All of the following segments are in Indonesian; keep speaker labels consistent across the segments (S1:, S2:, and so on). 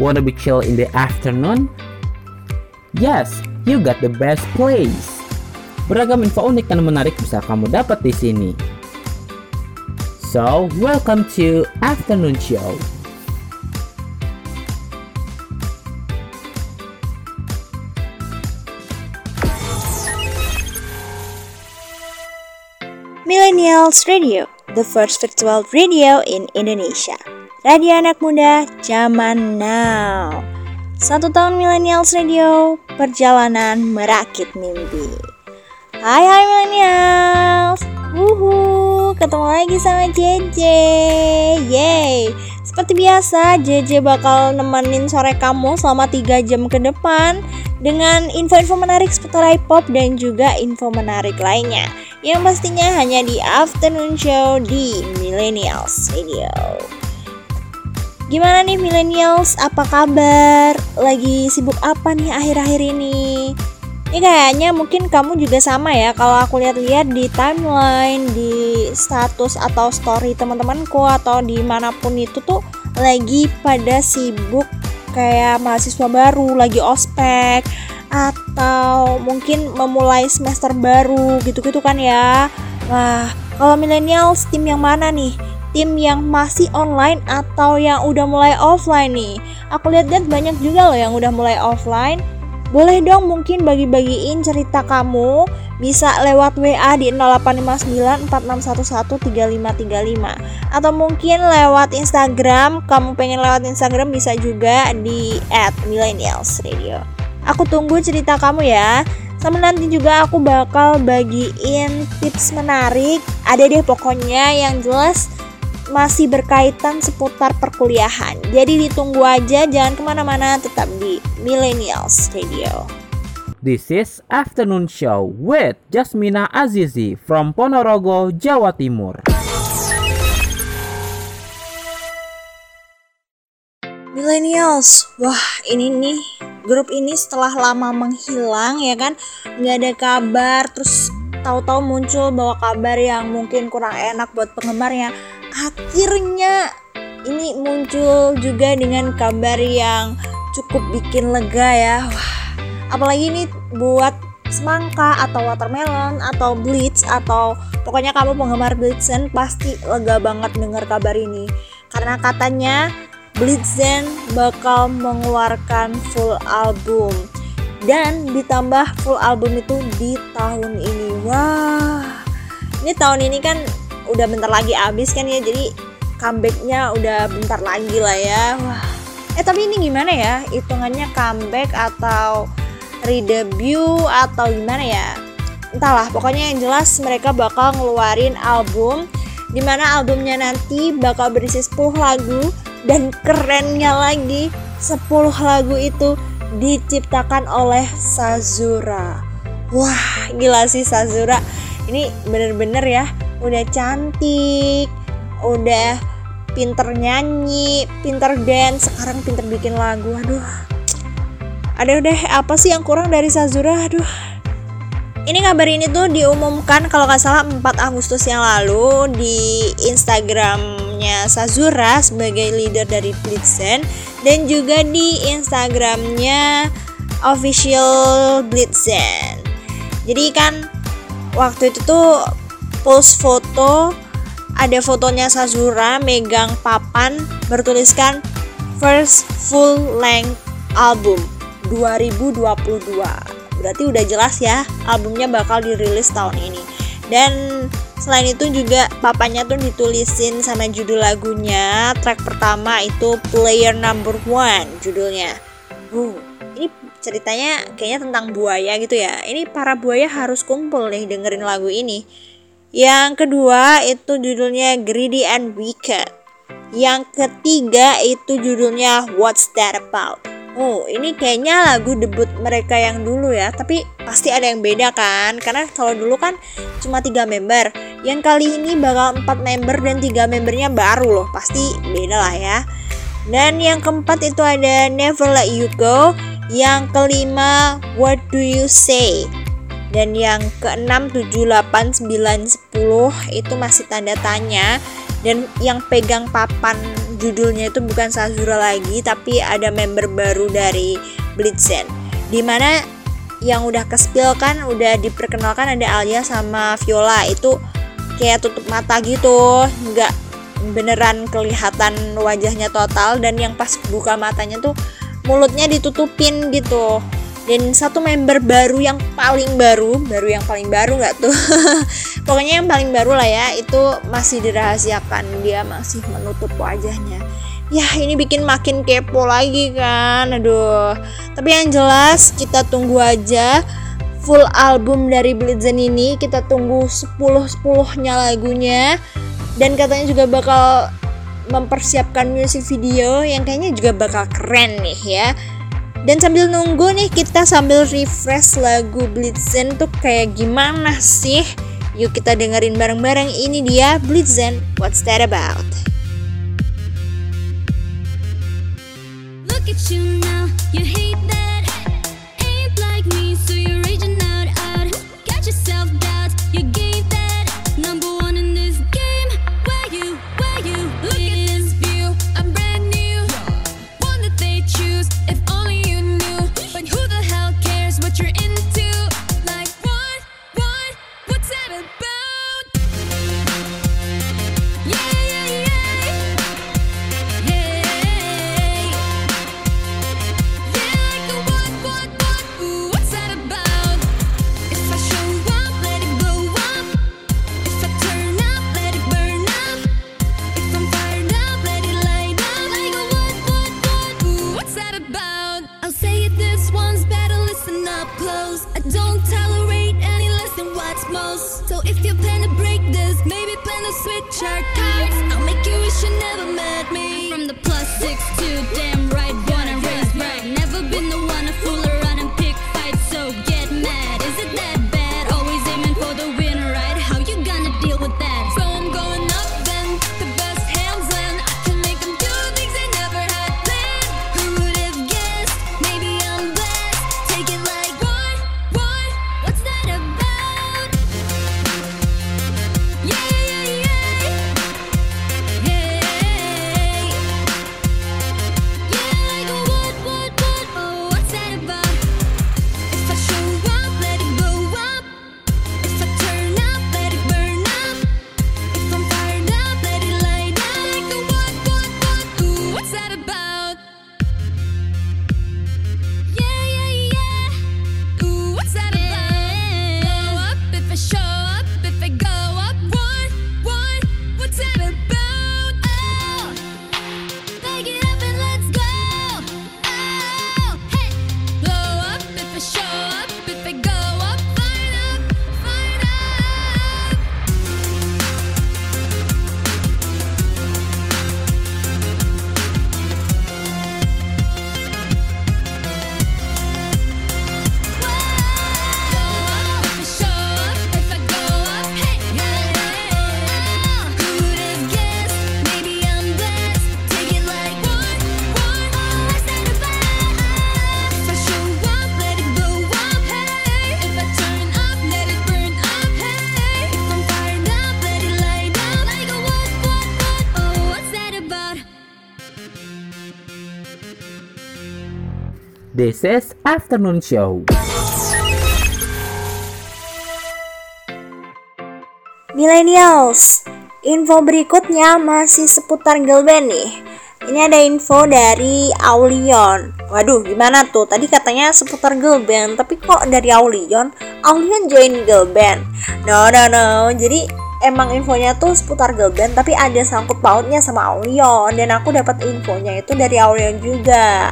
S1: Wanna be chill in the afternoon? Yes, you got the best place. Beragam info unik dan menarik bisa kamu dapat di sini. So, welcome to Afternoon Show.
S2: Millennials Radio, the first virtual radio in Indonesia. Radio anak muda zaman now. Satu tahun Millennials Radio, perjalanan merakit mimpi. Hai hai Millennials, Wuhu, ketemu lagi sama JJ. Yeay, seperti biasa JJ bakal nemenin sore kamu selama 3 jam ke depan dengan info-info menarik seputar pop dan juga info menarik lainnya yang pastinya hanya di afternoon show di Millennials Radio. Gimana nih millennials? Apa kabar? Lagi sibuk apa nih akhir-akhir ini? Ini kayaknya mungkin kamu juga sama ya Kalau aku lihat-lihat di timeline, di status atau story teman-temanku Atau di mana pun itu tuh lagi pada sibuk kayak mahasiswa baru, lagi ospek Atau mungkin memulai semester baru gitu-gitu kan ya Wah, kalau millennials tim yang mana nih? Tim yang masih online atau yang udah mulai offline nih. Aku lihat-lihat banyak juga loh yang udah mulai offline. Boleh dong mungkin bagi-bagiin cerita kamu bisa lewat WA di 085946113535 atau mungkin lewat Instagram. Kamu pengen lewat Instagram bisa juga di @millennialsradio. Aku tunggu cerita kamu ya. Sama nanti juga aku bakal bagiin tips menarik. Ada deh pokoknya yang jelas masih berkaitan seputar perkuliahan. Jadi ditunggu aja, jangan ke mana-mana, tetap di Millennials Radio.
S1: This is Afternoon Show with Jasmina Azizi from Ponorogo, Jawa Timur.
S2: Millennials, wah ini nih grup ini setelah lama menghilang ya kan, nggak ada kabar, terus tahu-tahu muncul bawa kabar yang mungkin kurang enak buat penggemarnya akhirnya ini muncul juga dengan kabar yang cukup bikin lega ya. Wah, apalagi ini buat semangka atau watermelon atau blitz atau pokoknya kamu penggemar blitzen pasti lega banget dengar kabar ini. Karena katanya Blitzen bakal mengeluarkan full album. Dan ditambah full album itu di tahun ini. Wah ini tahun ini kan udah bentar lagi habis kan ya jadi comebacknya udah bentar lagi lah ya. Wah. Eh tapi ini gimana ya hitungannya comeback atau redebut atau gimana ya? Entahlah pokoknya yang jelas mereka bakal ngeluarin album di mana albumnya nanti bakal berisi 10 lagu dan kerennya lagi 10 lagu itu diciptakan oleh Sazura. Wah gila sih Sazura. Ini bener-bener ya udah cantik udah pinter nyanyi pinter dance sekarang pinter bikin lagu aduh. Ada deh apa sih yang kurang dari Sazura? Aduh. Ini kabar ini tuh diumumkan kalau nggak salah 4 Agustus yang lalu di Instagramnya Sazura sebagai leader dari Blitzen dan juga di Instagramnya official Blitzen. Jadi kan waktu itu tuh post foto ada fotonya Sazura megang papan bertuliskan first full length album 2022 berarti udah jelas ya albumnya bakal dirilis tahun ini. Dan selain itu juga papannya tuh ditulisin sama judul lagunya. Track pertama itu player number one judulnya. Uh, ini ceritanya kayaknya tentang buaya gitu ya. Ini para buaya harus kumpul nih dengerin lagu ini yang kedua itu judulnya Greedy and Wicked. Yang ketiga itu judulnya What's That About. Oh, ini kayaknya lagu debut mereka yang dulu ya, tapi pasti ada yang beda kan? Karena kalau dulu kan cuma tiga member, yang kali ini bakal empat member dan tiga membernya baru loh, pasti beda lah ya. Dan yang keempat itu ada Never Let You Go, yang kelima What Do You Say, dan yang ke-6, 7, 8, 9, 10 itu masih tanda tanya. Dan yang pegang papan
S3: judulnya itu bukan Sazura lagi tapi ada member baru dari Blitzen. Di mana yang udah ke spill kan udah diperkenalkan ada Alia sama Viola. Itu kayak tutup mata gitu nggak beneran kelihatan wajahnya total. Dan yang pas buka matanya tuh mulutnya ditutupin gitu dan satu member baru yang paling baru baru yang paling baru nggak tuh? Pokoknya yang paling baru lah ya itu masih dirahasiakan dia masih menutup wajahnya. Ya ini bikin makin kepo lagi kan aduh. Tapi yang jelas kita tunggu aja full album dari Blitzen ini kita tunggu 10 10 nya lagunya. Dan katanya juga bakal mempersiapkan music video yang kayaknya juga bakal keren nih ya dan sambil nunggu nih kita sambil refresh lagu Blitzen tuh kayak gimana sih? Yuk kita dengerin bareng-bareng ini dia Blitzen What's That About? Look at you now, you hate that This is
S1: Afternoon Show.
S3: Millennials, info berikutnya masih seputar girl band nih. Ini ada info dari Aulion. Waduh, gimana tuh? Tadi katanya seputar girl band, tapi kok dari Aulion? Aulion join girl band. No, no, no. Jadi emang infonya tuh seputar girl band, tapi ada sangkut pautnya sama Aulion. Dan aku dapat infonya itu dari Aulion juga.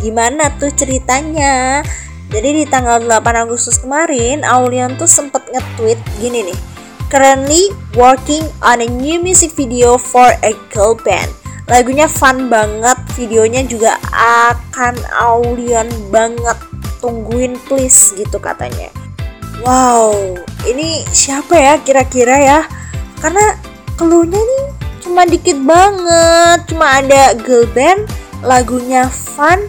S3: Gimana tuh ceritanya? Jadi di tanggal 8 Agustus kemarin, Aulion tuh sempet nge-tweet gini nih currently working on a new music video for a girl band. Lagunya fun banget, videonya juga akan Aulion banget. Tungguin please gitu katanya. Wow, ini siapa ya kira-kira ya? Karena keluhnya nih cuma dikit banget, cuma ada girl band, lagunya fun,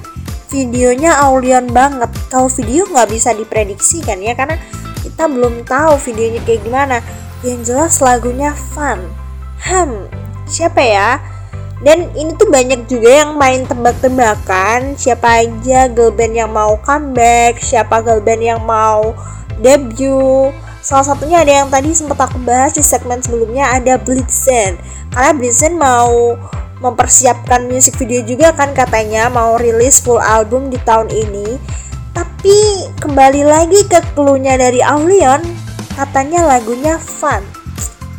S3: videonya Aulion banget. Kalau video nggak bisa diprediksi kan ya, karena kita belum tahu videonya kayak gimana. Yang jelas lagunya fun. Hmm, siapa ya?
S2: dan ini tuh banyak juga yang main tebak-tebakan siapa aja girl band yang mau comeback siapa girl band yang mau debut salah satunya ada yang tadi sempat aku bahas di segmen sebelumnya ada Blitzen karena Blitzen mau mempersiapkan music video juga kan katanya mau rilis full album di tahun ini. Tapi kembali lagi ke clue-nya dari Aulion katanya lagunya fun.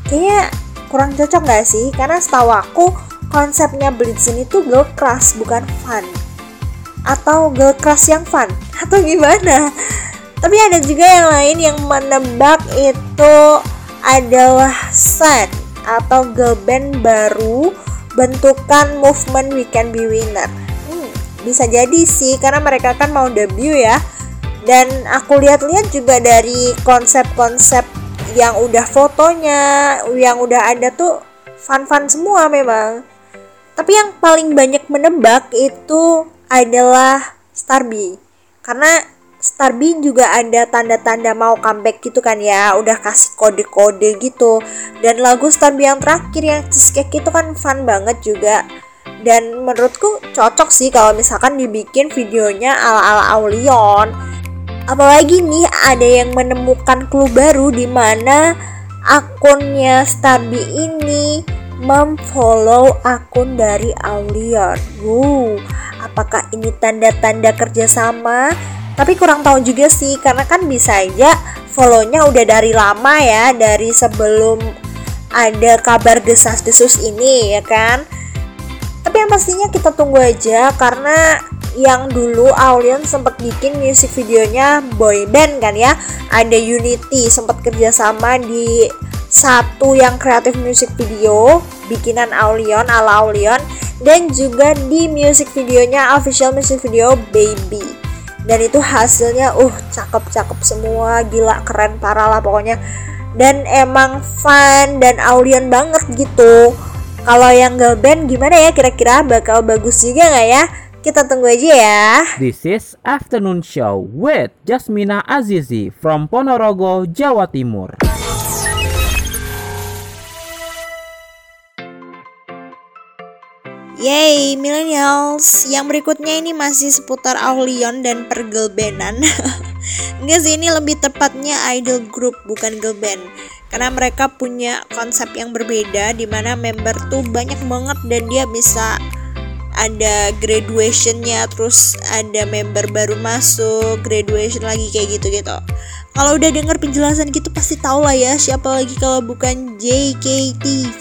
S2: Kayaknya kurang cocok gak sih? Karena setahu aku konsepnya Blitzen itu girl crush bukan fun. Atau girl crush yang fun? Atau gimana? Tapi ada juga yang lain yang menebak itu adalah Sun atau girl band baru bentukan movement We Can Be Winner. Hmm, bisa jadi sih karena mereka kan mau debut ya. Dan aku lihat-lihat juga dari konsep-konsep yang udah fotonya yang udah ada tuh fun-fun semua memang. Tapi yang paling banyak menebak itu adalah Starby. Karena Starby juga ada tanda-tanda mau comeback gitu kan ya, udah kasih kode-kode gitu. Dan lagu Starby yang terakhir yang Cheesecake itu kan fun banget juga. Dan menurutku cocok sih kalau misalkan dibikin videonya ala-ala Aulion. Apalagi nih ada yang menemukan clue baru di mana akunnya Starby ini memfollow akun dari Aulion. Wow, apakah ini tanda-tanda kerjasama? Tapi kurang tahu juga sih, karena kan bisa aja follownya udah dari lama ya, dari sebelum ada kabar desas-desus ini ya kan. Tapi yang pastinya kita tunggu aja karena yang dulu Aulion sempat bikin music videonya boy band kan ya ada Unity sempat kerjasama di satu yang kreatif music video bikinan Aulion ala Aulion dan juga di music videonya official music video Baby dan itu hasilnya uh cakep-cakep semua. Gila keren parah lah pokoknya. Dan emang fun dan Aulion banget gitu. Kalau yang girl band gimana ya? Kira-kira bakal bagus juga nggak ya? Kita tunggu aja ya.
S1: This is Afternoon Show with Jasmina Azizi from Ponorogo, Jawa Timur.
S2: Yay, millennials. Yang berikutnya ini masih seputar Aulion dan pergelbenan. Enggak sih, ini lebih tepatnya idol group, bukan girl band. Karena mereka punya konsep yang berbeda di mana member tuh banyak banget dan dia bisa ada graduationnya terus ada member baru masuk graduation lagi kayak gitu gitu kalau udah dengar penjelasan gitu pasti tau lah ya siapa lagi kalau bukan JKT48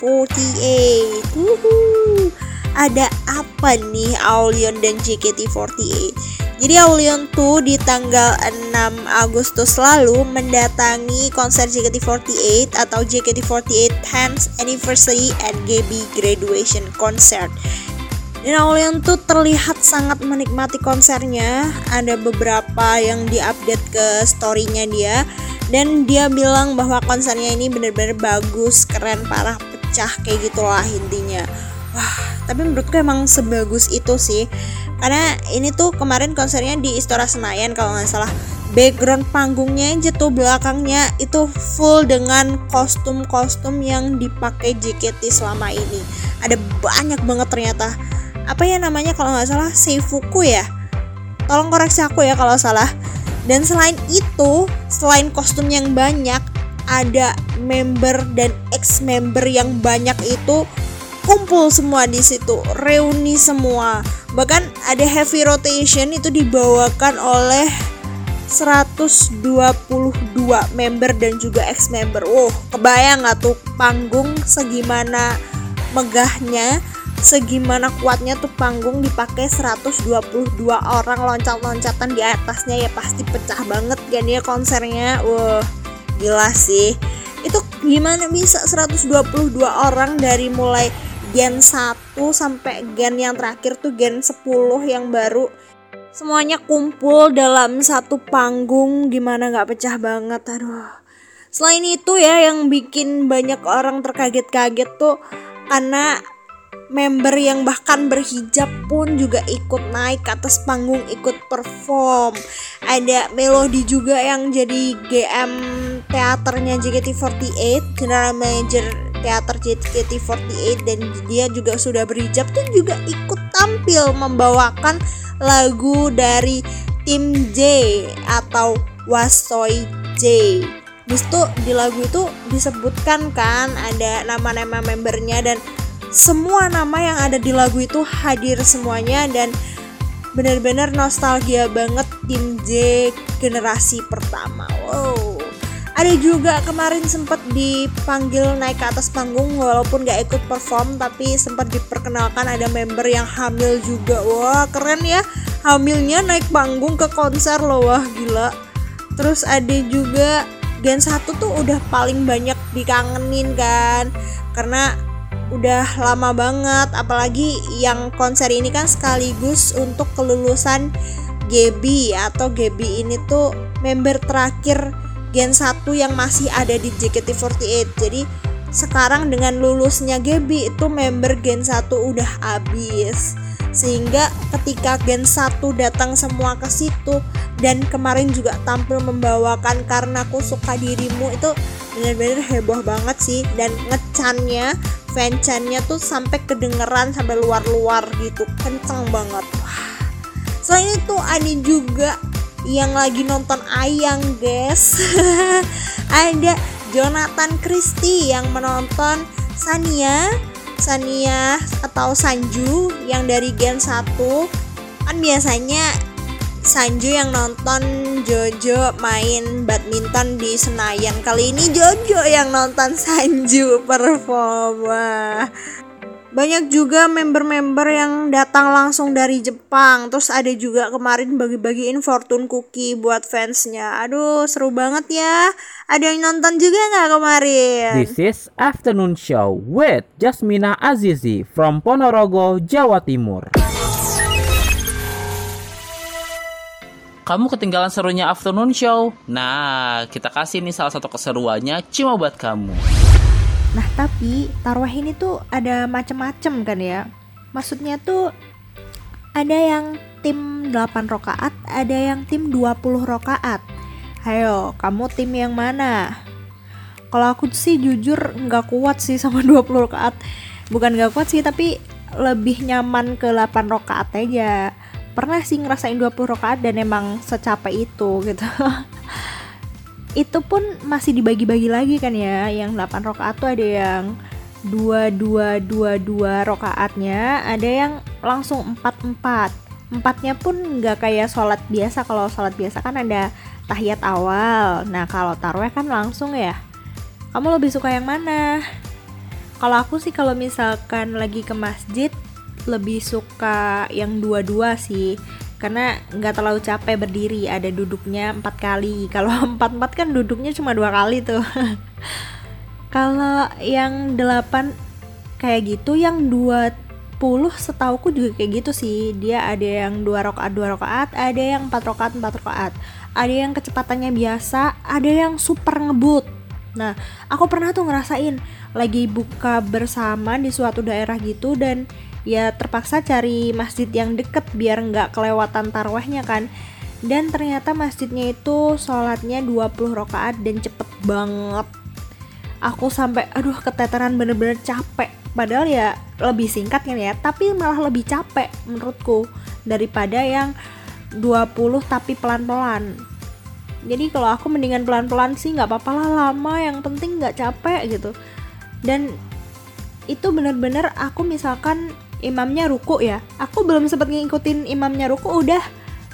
S2: Woohoo ada apa nih Aulion dan JKT48 jadi Aulion tuh di tanggal 6 Agustus lalu mendatangi konser JKT48 atau JKT48 10th Anniversary and GB Graduation Concert. Dan Aulion tuh terlihat sangat menikmati konsernya. Ada beberapa yang diupdate ke storynya dia. Dan dia bilang bahwa konsernya ini bener-bener bagus keren parah pecah kayak gitulah intinya wah tapi menurutku emang sebagus itu sih. Karena ini tuh kemarin konsernya di Istora Senayan kalau nggak salah. Background panggungnya aja tuh belakangnya itu full dengan kostum-kostum yang dipakai JKT selama ini. Ada banyak banget ternyata. Apa ya namanya kalau nggak salah Seifuku ya? Tolong koreksi aku ya kalau salah. Dan selain itu selain kostum yang banyak ada member dan ex member yang banyak itu kumpul semua di situ, reuni semua. Bahkan ada heavy rotation itu dibawakan oleh 122 member dan juga ex member. Wow, kebayang nggak tuh panggung segimana megahnya, segimana kuatnya tuh panggung dipakai 122 orang loncat-loncatan di atasnya ya pasti pecah banget kan ya konsernya. Wah, gila sih. Itu gimana bisa 122 orang dari mulai gen 1 sampai gen yang terakhir tuh gen 10 yang baru. Semuanya kumpul dalam satu panggung gimana nggak pecah banget aduh. Selain itu ya yang bikin banyak orang terkaget-kaget tuh karena member yang bahkan berhijab pun juga ikut naik ke atas panggung ikut perform. Ada Melody juga yang jadi GM teaternya JKT48 General Manager teater JKT48 dan dia juga sudah berhijab tuh juga ikut tampil membawakan lagu dari tim J atau Wasoy J. Di situ di lagu itu disebutkan kan ada nama-nama membernya dan semua nama yang ada di lagu itu hadir semuanya dan benar-benar nostalgia banget tim J generasi pertama. Wow. Ada juga kemarin sempat dipanggil naik ke atas panggung walaupun gak ikut perform tapi sempat diperkenalkan ada member yang hamil juga. Wah, keren ya. Hamilnya naik panggung ke konser loh. Wah, gila. Terus ada juga Gen 1 tuh udah paling banyak dikangenin kan karena udah lama banget apalagi yang konser ini kan sekaligus untuk kelulusan GB atau GB ini tuh member terakhir Gen 1 yang masih ada di JKT48 jadi sekarang dengan lulusnya GB itu member Gen 1 udah habis. Sehingga ketika Gen 1 datang semua ke situ dan kemarin juga tampil membawakan karena aku suka dirimu itu benar-benar heboh banget sih. Dan ngecannya fanchannya tuh sampai kedengeran sampai luar-luar gitu. Kenceng banget. Wah. Selain itu ada juga yang lagi nonton ayang guys. Ada Jonathan Christie yang menonton Sania Sania atau Sanju yang dari Gen 1 kan biasanya Sanju yang nonton Jojo main badminton di Senayan. Kali ini Jojo yang nonton Sanju perform Banyak juga member-member yang datang langsung dari Jepang Terus ada juga kemarin bagi-bagiin fortune cookie buat fansnya Aduh seru banget ya Ada yang nonton juga nggak kemarin?
S1: This is Afternoon Show with Jasmina Azizi from Ponorogo, Jawa Timur.
S4: Kamu ketinggalan serunya afternoon show? Nah, kita kasih nih salah satu keseruannya cuma buat kamu.
S2: Nah tapi tarwah ini tuh ada macem-macem kan ya? Maksudnya tuh ada yang tim 8 rokaat, ada yang tim 20 rokaat. Ayo, kamu tim yang mana? Kalau aku sih jujur nggak kuat sih sama 20 rokaat. Bukan nggak kuat sih tapi lebih nyaman ke 8 rokaat aja. Pernah sih ngerasain 20 rokaat dan emang secapek itu gitu itu pun masih dibagi-bagi lagi kan ya. Yang 8 rokaat tuh ada yang dua dua dua dua rokaatnya. Ada yang langsung empat empat. Empatnya pun nggak kayak sholat biasa. Kalau sholat biasa kan ada tahiyat awal. Nah kalau tarweh kan langsung ya. Kamu lebih suka yang mana? Kalau aku sih kalau misalkan lagi ke masjid lebih suka yang dua-dua sih karena nggak terlalu capek berdiri ada duduknya empat kali. Kalau empat empat kan duduknya cuma dua kali tuh. Kalau yang delapan kayak gitu yang dua puluh setauku juga kayak gitu sih. Dia ada yang dua rokaat dua rokaat ada yang empat rokaat empat rokaat. Ada yang kecepatannya biasa ada yang super ngebut. Nah aku pernah tuh ngerasain lagi buka bersama di suatu daerah gitu dan ya terpaksa cari masjid yang deket biar nggak kelewatan tarwahnya kan. Dan ternyata masjidnya itu sholatnya 20 rakaat dan cepet banget. Aku sampai aduh keteteran bener-bener capek. Padahal ya lebih singkat kan ya tapi malah lebih capek menurutku daripada yang 20 tapi pelan-pelan. Jadi kalau aku mendingan pelan-pelan sih nggak apa-apa lah lama. Yang penting nggak capek gitu. Dan itu bener-bener aku misalkan imamnya ruku ya aku belum sempat ngikutin imamnya ruku udah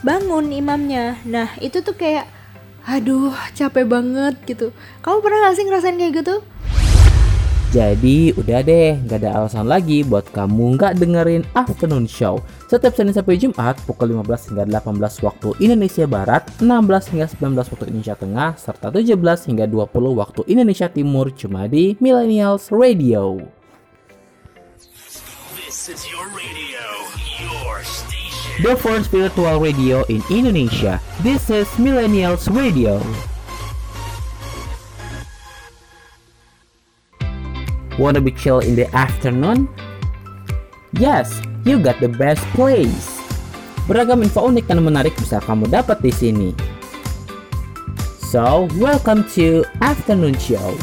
S2: bangun imamnya nah itu tuh kayak aduh capek banget gitu kamu pernah gak sih ngerasain kayak gitu
S1: Jadi udah deh, nggak ada alasan lagi buat kamu nggak dengerin afternoon show. Setiap Senin sampai Jumat pukul 15 hingga 18 waktu Indonesia Barat, 16 hingga 19 waktu Indonesia Tengah, serta 17 hingga 20 waktu Indonesia Timur cuma di Millennials Radio.
S5: This is your radio, your station.
S1: The first virtual radio in Indonesia. This is Millennials Radio. Wanna be chill in the afternoon? Yes, you got the best place. Beragam info unik dan menarik bisa kamu dapat di sini. So, welcome to Afternoon Show.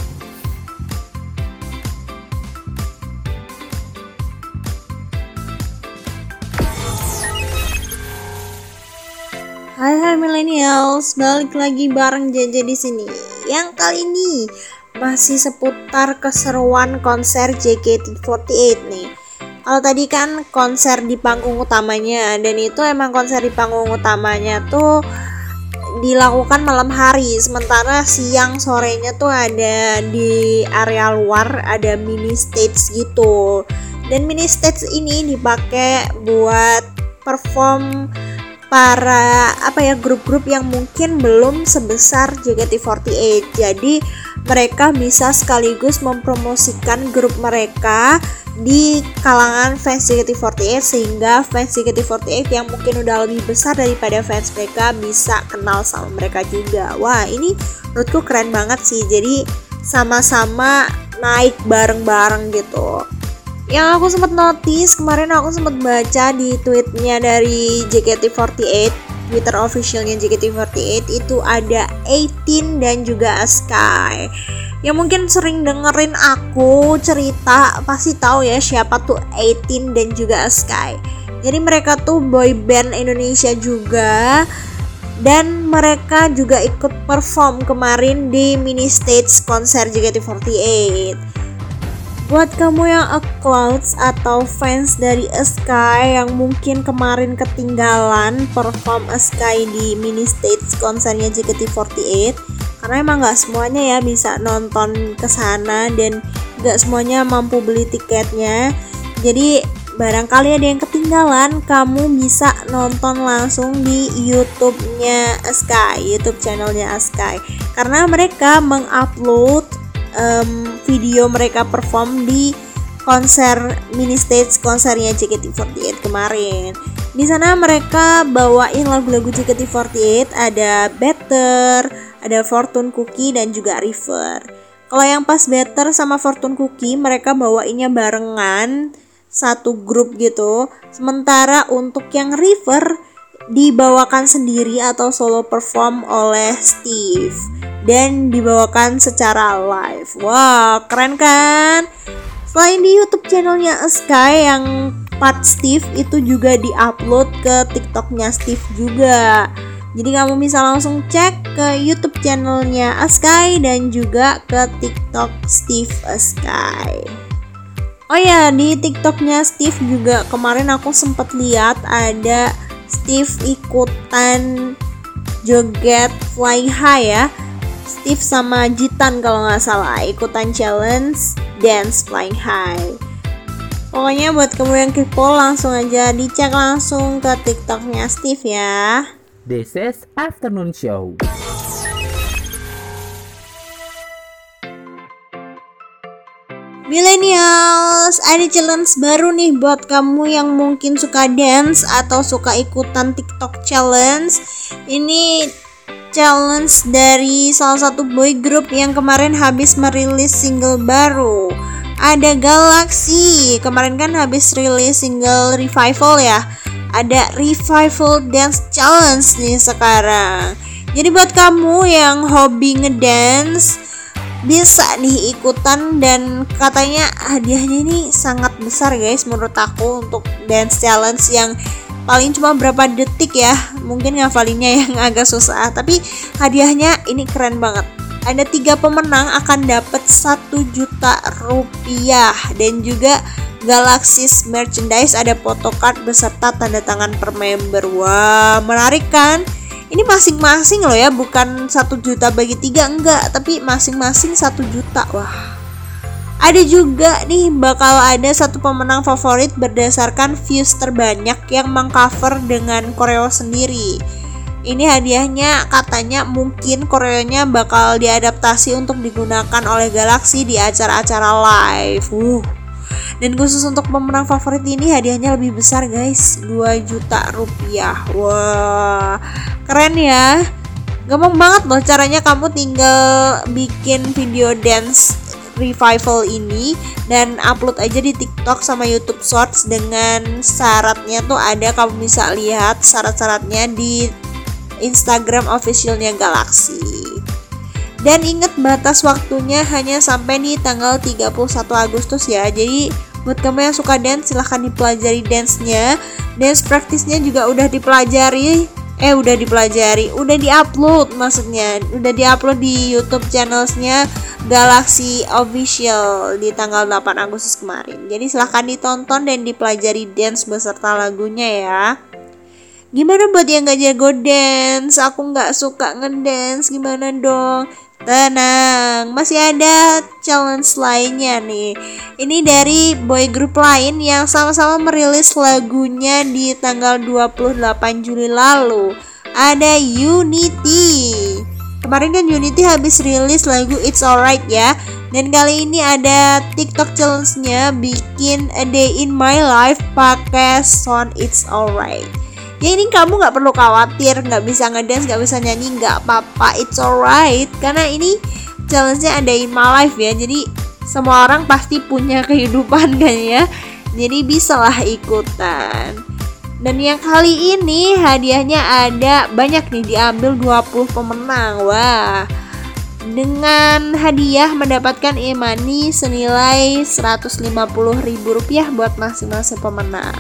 S2: Hai hai millennials, balik lagi bareng JJ di sini. Yang kali ini masih seputar keseruan konser JKT48 nih. Kalau tadi kan konser di panggung utamanya dan itu emang konser di panggung utamanya tuh dilakukan malam hari sementara siang sorenya tuh ada di area luar ada mini stage gitu dan mini stage ini dipakai buat perform para apa ya grup-grup yang mungkin belum sebesar JKT48 jadi mereka bisa sekaligus mempromosikan grup mereka di kalangan fans JKT48 sehingga fans JKT48 yang mungkin udah lebih besar daripada fans mereka bisa kenal sama mereka juga. Wah ini menurutku keren banget sih. Jadi sama-sama naik bareng-bareng gitu yang aku sempat notice kemarin aku sempat baca di tweetnya dari JKT48 Twitter officialnya JKT48 itu ada 18 dan juga Sky. Yang mungkin sering dengerin aku cerita pasti tahu ya siapa tuh 18 dan juga Sky. Jadi mereka tuh boy band Indonesia juga dan mereka juga ikut perform kemarin di mini stage konser JKT48 Buat kamu yang a clouds atau fans dari Sky yang mungkin kemarin ketinggalan perform Sky di mini stage konsernya JKT48 karena emang nggak semuanya ya bisa nonton ke sana dan nggak semuanya mampu beli tiketnya. Jadi barangkali ada yang ketinggalan, kamu bisa nonton langsung di YouTube-nya Sky, YouTube channelnya Sky. Karena mereka mengupload um, video mereka perform di konser mini stage konsernya JKT48 kemarin. Di sana mereka bawain lagu-lagu JKT48 ada Better, ada Fortune Cookie dan juga River. Kalau yang pas Better sama Fortune Cookie mereka bawainnya barengan satu grup gitu. Sementara untuk yang River dibawakan sendiri atau solo perform oleh Steve dan dibawakan secara live. Wah, wow, keren kan? Selain di YouTube channelnya Sky yang part Steve itu juga diupload ke TikToknya Steve juga. Jadi kamu bisa langsung cek ke YouTube channelnya Sky dan juga ke TikTok Steve Sky. Oh ya, di TikToknya Steve juga kemarin aku sempat lihat ada Steve ikutan joget flying high ya Steve sama Jitan kalau nggak salah ikutan challenge dance flying high. Pokoknya buat kamu yang kepo langsung aja dicek langsung ke TikToknya Steve ya.
S1: This is Afternoon Show.
S2: Millennials, ada challenge baru nih buat kamu yang mungkin suka dance atau suka ikutan TikTok challenge. Ini challenge dari salah satu boy group yang kemarin habis merilis single baru. Ada Galaxy, kemarin kan habis rilis single Revival ya. Ada Revival Dance Challenge nih sekarang. Jadi buat kamu yang hobi ngedance bisa nih ikutan dan katanya hadiahnya ini sangat besar guys menurut aku untuk dance challenge yang paling cuma berapa detik ya. Mungkin ngafalinnya yang agak susah tapi hadiahnya ini keren banget. Ada tiga pemenang akan dapat satu juta rupiah. Dan juga Galaxis merchandise ada photocard beserta tanda tangan per member. Wah menarik kan ini masing-masing loh ya bukan satu juta bagi tiga enggak tapi masing-masing satu juta wah ada juga nih bakal ada satu pemenang favorit berdasarkan views terbanyak yang mengcover dengan koreo sendiri. Ini hadiahnya katanya mungkin koreonya bakal diadaptasi untuk digunakan oleh Galaxy di acara-acara live. Uh. Dan khusus untuk pemenang favorit ini hadiahnya lebih besar guys. 2 juta rupiah. Wah keren ya. Gampang banget loh caranya kamu tinggal bikin video dance revival ini dan upload aja di TikTok sama YouTube Shorts dengan syaratnya tuh ada kamu bisa lihat syarat-syaratnya di Instagram officialnya Galaxy. Dan ingat batas waktunya hanya sampai di tanggal 31 Agustus ya. Jadi buat kamu yang suka dance silahkan dipelajari dance-nya. Dance praktisnya juga udah dipelajari eh udah dipelajari udah diupload maksudnya udah diupload di YouTube channelsnya Galaxy Official di tanggal 8 Agustus kemarin jadi silahkan ditonton dan dipelajari dance beserta lagunya ya Gimana buat yang gak jago dance? Aku gak suka ngedance, gimana dong? Tenang, masih ada challenge lainnya nih. Ini dari boy group lain yang sama-sama merilis lagunya di tanggal 28 Juli lalu. Ada Unity. Kemarin kan Unity habis rilis lagu It's Alright ya. Dan kali ini ada TikTok challenge-nya bikin A Day in My Life pakai sound It's Alright ya ini kamu nggak perlu khawatir nggak bisa ngedance nggak bisa nyanyi nggak apa-apa. It's alright. Karena ini challenge-nya ada in my life ya. Jadi semua orang pasti punya kehidupan kan ya? Jadi bisalah ikutan. Dan yang kali ini hadiahnya ada banyak nih diambil 20 pemenang. Wah. Dengan hadiah mendapatkan e-money senilai Rp150.000 buat masing-masing pemenang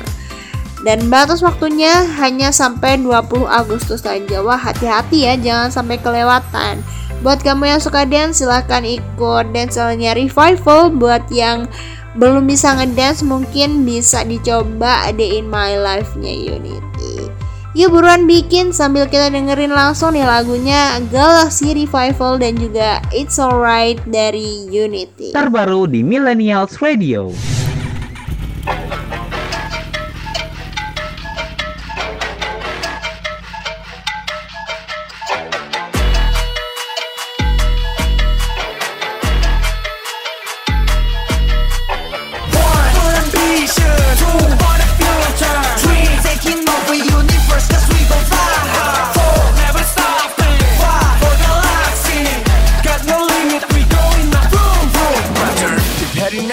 S2: dan batas waktunya hanya sampai 20 Agustus saja. Wah, hati-hati ya, jangan sampai kelewatan. Buat kamu yang suka dance, silahkan ikut dance-nya Revival. Buat yang belum bisa ngedance, mungkin bisa dicoba Day in My Life-nya Unity. Yuk buruan bikin sambil kita dengerin langsung nih lagunya Galaxy Revival dan juga It's Alright dari Unity.
S1: Terbaru di Millennials Radio.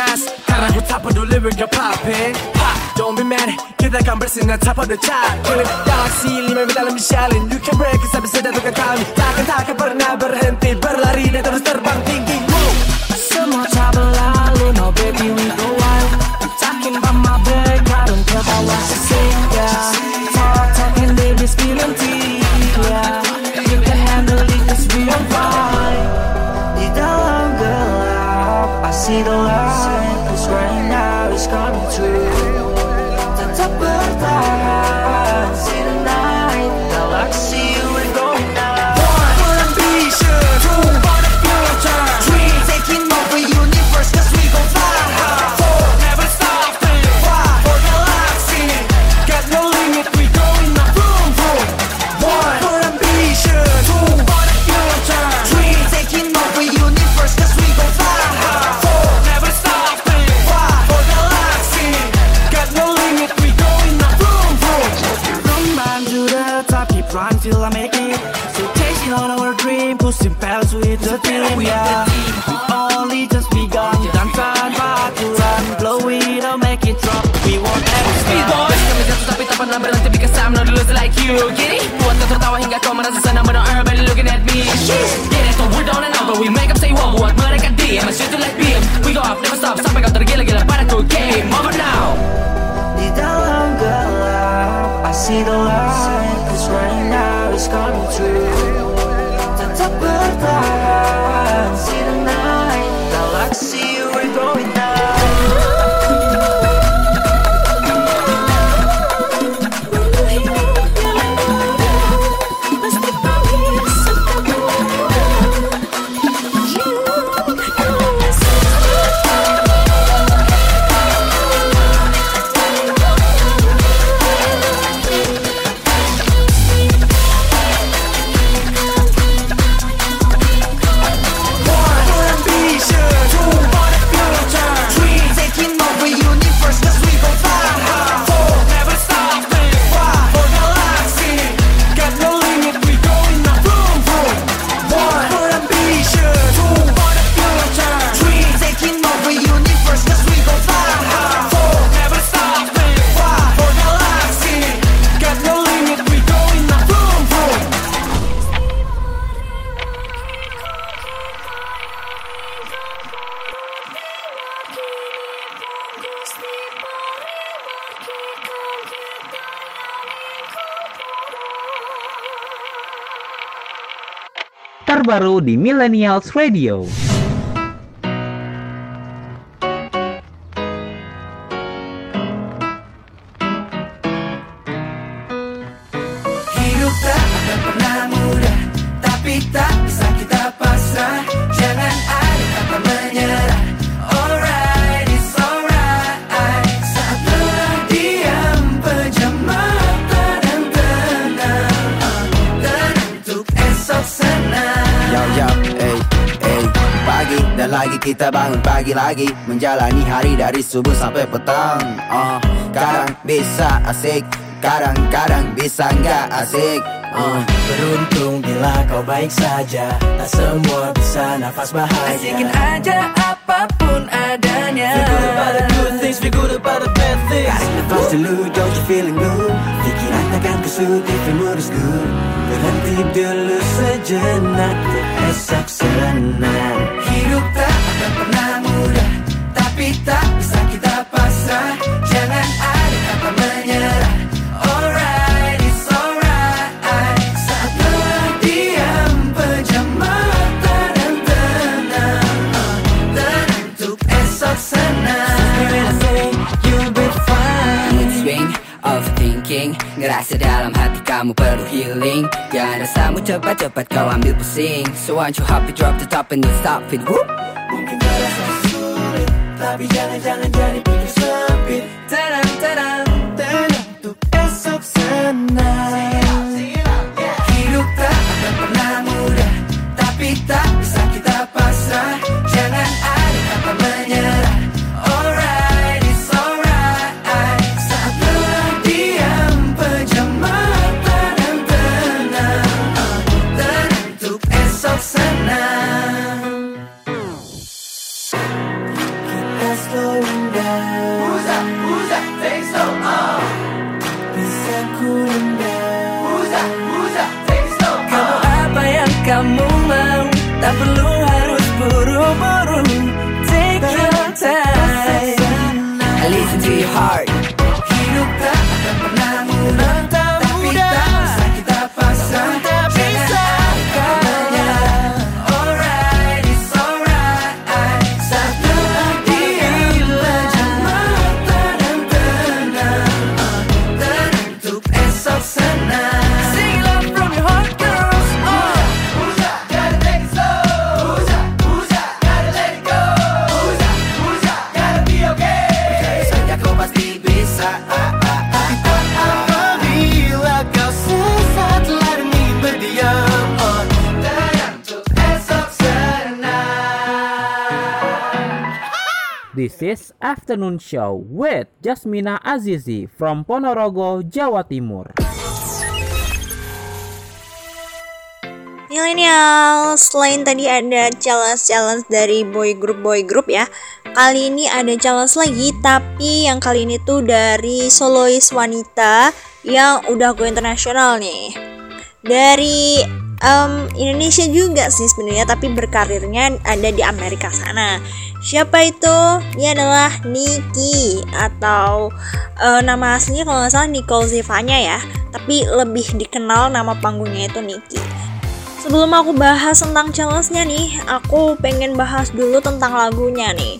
S6: Us. karena ku tak peduli we got popping. Pop, don't be mad. Kita kan bersinar top of the chart. Killing galaxy lima dalam Michelin. You can break us, tapi sedatukan kami. Takkan takkan pernah berhenti berlari dan terus terbang tinggi. Woo. Semua tak berlalu, no baby we go wild. I'm talking about my back, I don't care about you. Get it? Buat kau tertawa hingga kau merasa senang but don't everybody looking at me. Get it? So we're down and out, but we make up say what buat mereka diam. I shoot to like beam. We go up, never stop sampai kau tergila-gila padaku.
S1: Terbaru di Millennials Radio.
S7: Kita bangun pagi lagi Menjalani hari dari subuh sampai petang. Uh, Kadang bisa asik Kadang-kadang bisa nggak asik. Uh.
S6: Beruntung bila kau baik saja. Tak semua bisa nafas bahagia.
S5: Asikin aja apa pun adanya.
S6: Feel good about the good things, feel good about the bad things. Tarik nafas dulu, don't you feeling blue Pikiran takkan kusut, if you mood is good. Berhenti dulu sejenak esok senang
S5: Hidup tak
S7: kamu perlu healing. Jangan rasamu cepat-cepat kau ambil pusing. So once you happy drop the top and don't stop it? Whoop.
S6: Mungkin terasa sulit Tapi jangan-jangan jadi pikir sempit
S1: This is Afternoon Show with Jasmina Azizi from Ponorogo, Jawa Timur.
S2: Millennial, selain tadi ada challenge-challenge dari boy group boy group ya. Kali ini ada challenge lagi, tapi yang kali ini tuh dari solois wanita yang udah go internasional nih. Dari em, Indonesia juga sih sebenarnya, tapi berkarirnya ada di Amerika sana. Siapa itu? Dia adalah Nikki atau eh, nama aslinya kalau nggak salah Nicole Zevanya ya, tapi lebih dikenal nama panggungnya itu Nikki. Sebelum aku bahas tentang challenge-nya nih, aku pengen bahas dulu tentang lagunya nih.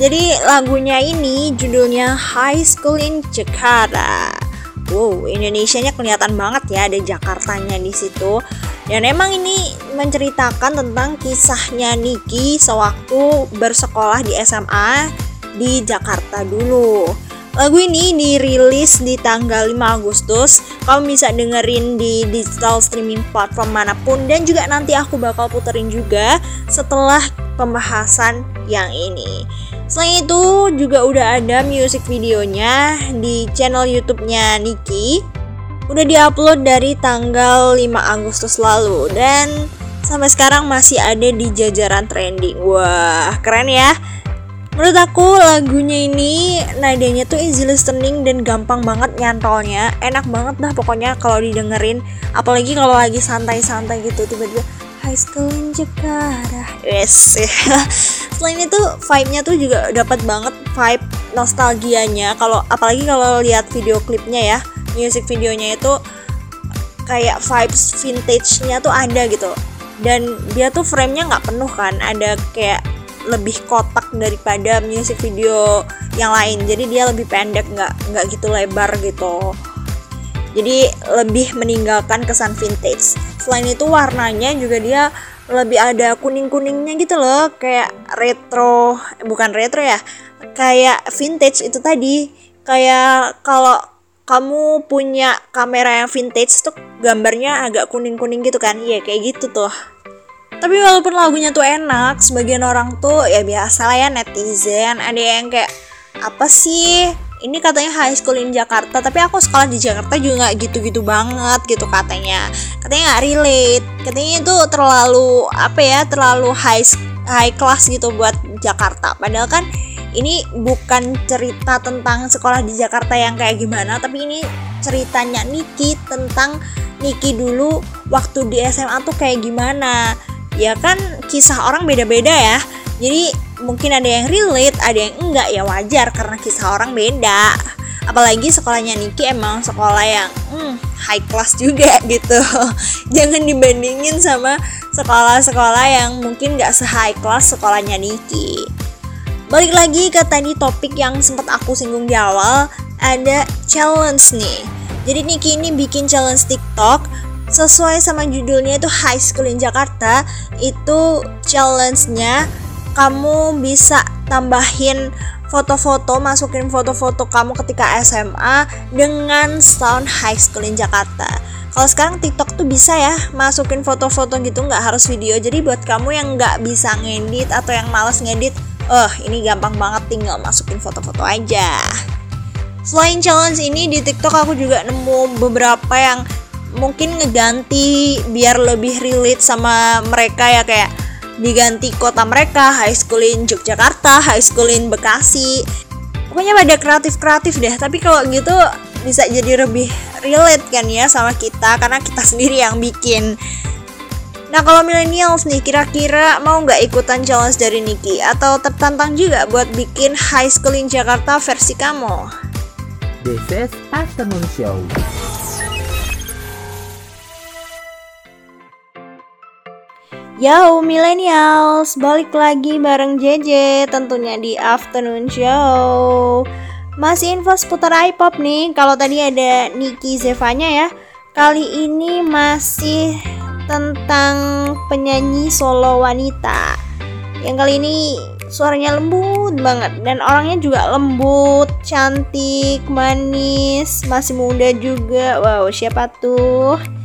S2: Jadi lagunya ini judulnya High School in Jakarta. Wow, Indonesianya kelihatan banget ya ada Jakartanya di situ. Dan emang ini menceritakan tentang kisahnya Niki sewaktu bersekolah di SMA di Jakarta dulu. Lagu ini dirilis di tanggal 5 Agustus. Kamu bisa dengerin di digital streaming platform mana pun dan juga nanti aku bakal puterin juga setelah pembahasan yang ini. Selain itu juga udah ada music videonya di channel YouTube-nya Niki. Udah diupload dari tanggal 5 Agustus lalu dan sampai sekarang masih ada di jajaran trending. Wah, keren ya. Menurut aku lagunya ini nadanya tuh easy listening dan gampang banget nyantolnya. Enak banget dah pokoknya kalau didengerin. Apalagi kalau lagi santai-santai gitu tiba-tiba High School in Jakarta. Yes. Selain itu vibe-nya tuh juga dapat banget vibe nostalgianya. Kalau apalagi kalau lihat video klipnya ya Music videonya itu kayak vibes vintage-nya tuh ada gitu. Dan dia tuh framenya nggak penuh kan ada kayak lebih kotak daripada music video yang lain. Jadi dia lebih pendek nggak nggak gitu lebar gitu. Jadi lebih meninggalkan kesan vintage. Selain itu warnanya juga dia lebih ada kuning kuningnya gitu loh kayak retro bukan retro ya kayak vintage itu tadi. Kayak kalau kamu punya kamera yang vintage tuh gambarnya agak kuning kuning gitu kan? Iya kayak gitu tuh tapi walaupun lagunya tuh enak sebagian orang tuh ya biasa lah ya netizen. Ada yang kayak apa sih? Ini katanya high school in Jakarta tapi aku sekolah di Jakarta juga gitu-gitu banget gitu katanya. Katanya nggak relate. Katanya itu terlalu apa ya terlalu high high class gitu buat Jakarta. Padahal kan ini bukan cerita tentang sekolah di Jakarta yang kayak gimana tapi ini ceritanya Niki tentang Niki dulu waktu di SMA tuh kayak gimana ya kan kisah orang beda-beda ya. Jadi mungkin ada yang relate ada yang enggak ya wajar karena kisah orang beda. Apalagi sekolahnya Niki emang sekolah yang hmm, high class juga gitu. Jangan dibandingin sama sekolah-sekolah yang mungkin gak se high class sekolahnya Niki. Balik lagi ke tadi topik yang sempat aku singgung di awal ada challenge nih. Jadi Niki ini bikin challenge TikTok sesuai sama judulnya itu High School in Jakarta itu challenge-nya kamu bisa tambahin foto-foto masukin foto-foto kamu ketika SMA dengan sound High School in Jakarta. Kalau sekarang TikTok tuh bisa ya masukin foto-foto gitu nggak harus video. Jadi buat kamu yang nggak bisa ngedit atau yang males ngedit eh ini gampang banget tinggal masukin foto-foto aja. Selain challenge ini di TikTok aku juga nemu beberapa yang mungkin ngeganti biar lebih relate sama mereka ya kayak diganti kota mereka high school in Yogyakarta high school in Bekasi pokoknya pada kreatif-kreatif deh tapi kalau gitu bisa jadi lebih relate kan ya sama kita karena kita sendiri yang bikin Nah kalau millennials nih kira-kira mau nggak ikutan challenge dari Niki atau tertantang juga buat bikin High School in Jakarta versi kamu?
S1: This is Afternoon Show.
S2: Yo millennials, balik lagi bareng JJ tentunya di Afternoon Show. Masih info seputar iPop nih. Kalau tadi ada Niki Zevanya ya. Kali ini masih tentang penyanyi solo wanita. Yang kali ini suaranya lembut banget dan orangnya juga lembut, cantik, manis, masih muda juga. Wow, siapa tuh?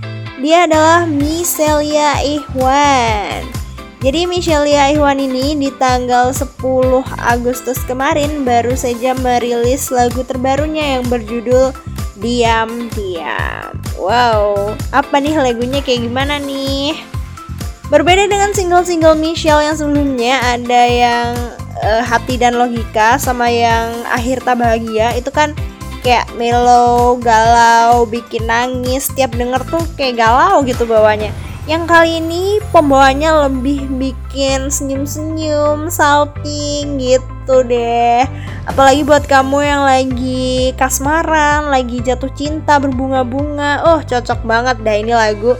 S2: Dia adalah Michelia Ihwan. Jadi Michelia Ihwan ini di tanggal 10 Agustus kemarin baru saja merilis lagu terbarunya yang berjudul Diam Diam. Wow, apa nih lagunya kayak gimana nih? Berbeda dengan single-single Michelle yang sebelumnya ada yang eh, hati dan logika sama yang akhir tak bahagia itu kan kayak mellow, galau, bikin nangis. Setiap denger tuh kayak galau gitu bawahnya. Yang kali ini pembawanya lebih bikin senyum-senyum, salting gitu deh. Apalagi buat kamu yang lagi kasmaran, lagi jatuh cinta, berbunga-bunga. Oh, cocok banget dah ini lagu.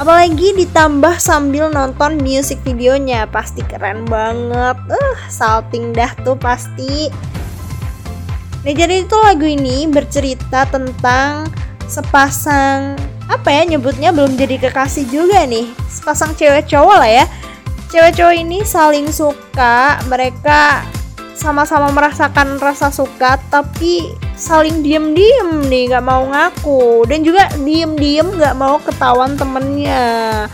S2: Apalagi ditambah sambil nonton music videonya, pasti keren banget. Uh, salting dah tuh pasti. Nah jadi itu lagu ini bercerita tentang sepasang apa ya nyebutnya belum jadi kekasih juga nih. Sepasang cewek cowok lah ya. Cewek cowok ini saling suka mereka sama-sama merasakan rasa suka tapi saling diem-diem nih nggak mau ngaku. Dan juga diem-diem nggak mau ketahuan temennya.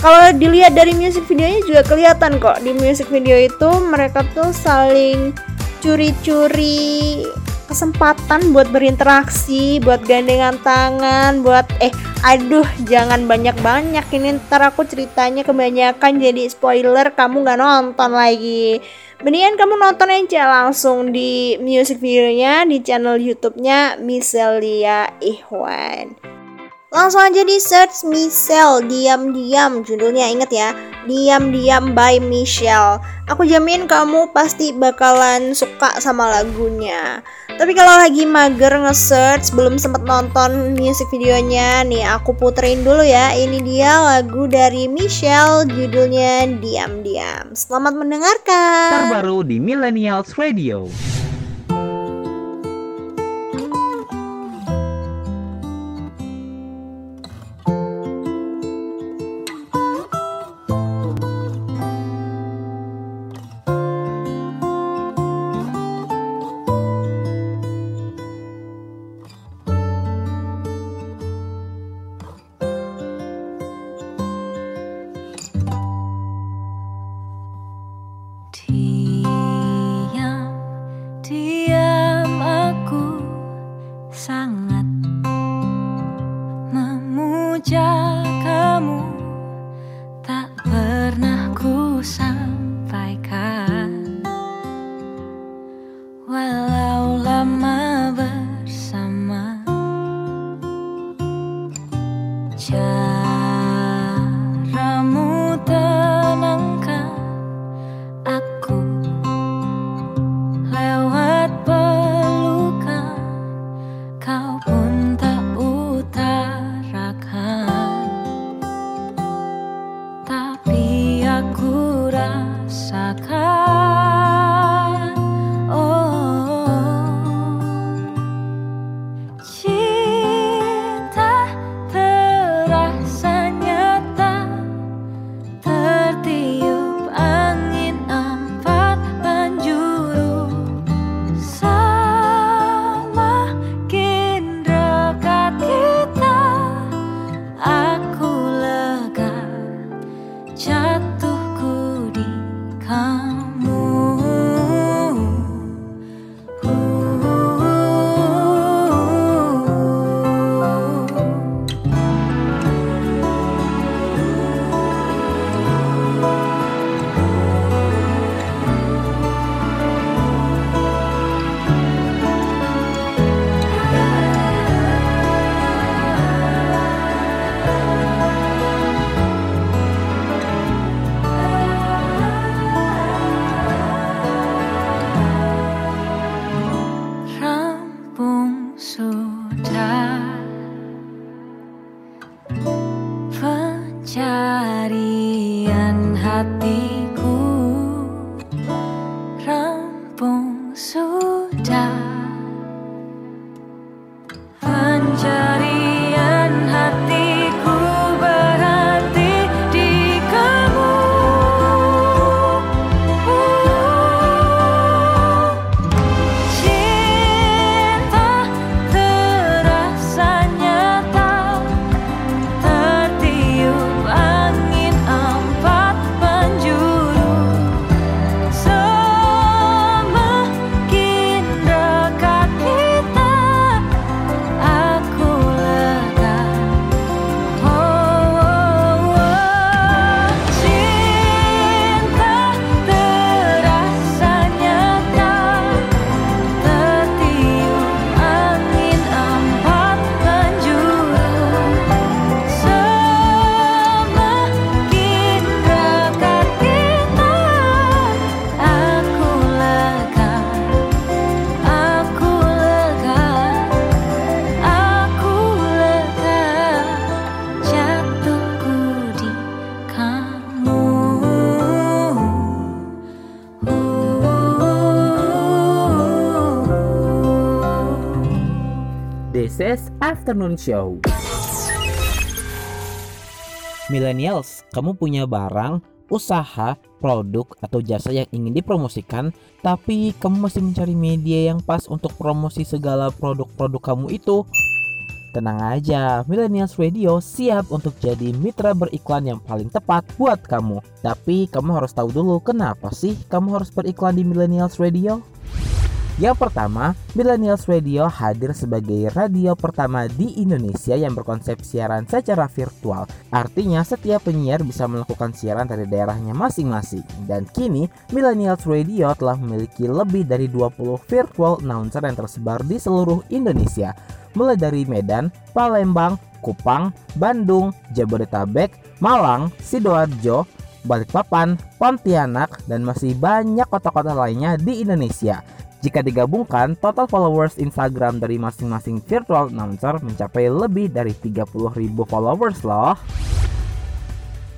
S2: Kalau dilihat dari music videonya juga kelihatan kok. Di music video itu mereka tuh saling curi-curi kesempatan buat berinteraksi, buat gandengan tangan, buat eh aduh jangan banyak-banyak ini ntar aku ceritanya kebanyakan jadi spoiler kamu nggak nonton lagi. Mendingan kamu nonton aja langsung di music videonya di channel YouTube-nya Miselia Ihwan. Langsung aja di search Michelle diam-diam judulnya inget ya diam-diam by Michelle aku jamin kamu pasti bakalan suka sama lagunya Tapi kalau lagi mager nge-search belum sempet nonton music videonya nih aku puterin dulu ya. Ini dia lagu dari Michelle judulnya Diam-diam. Selamat mendengarkan.
S8: Terbaru di Millennials Radio. Is Afternoon Show. Millennials, kamu punya barang, usaha, produk, atau jasa yang ingin dipromosikan, tapi kamu masih mencari media yang pas untuk promosi segala produk-produk kamu itu? Tenang aja, Millennials Radio siap untuk jadi mitra beriklan yang paling tepat buat kamu. Tapi kamu harus tahu dulu kenapa sih kamu harus beriklan di Millennials Radio? Yang pertama, Millennials Radio hadir sebagai radio pertama di Indonesia yang berkonsep siaran secara virtual. Artinya setiap penyiar bisa melakukan siaran dari daerahnya masing-masing. Dan kini, Millennials Radio telah memiliki lebih dari 20 virtual announcer yang tersebar di seluruh Indonesia. Mulai dari Medan, Palembang, Kupang, Bandung, Jabodetabek, Malang, Sidoarjo, Balikpapan, Pontianak, dan masih banyak kota-kota lainnya di Indonesia.
S1: Jika digabungkan, total followers Instagram dari masing-masing virtual announcer mencapai lebih dari 30.000 followers loh.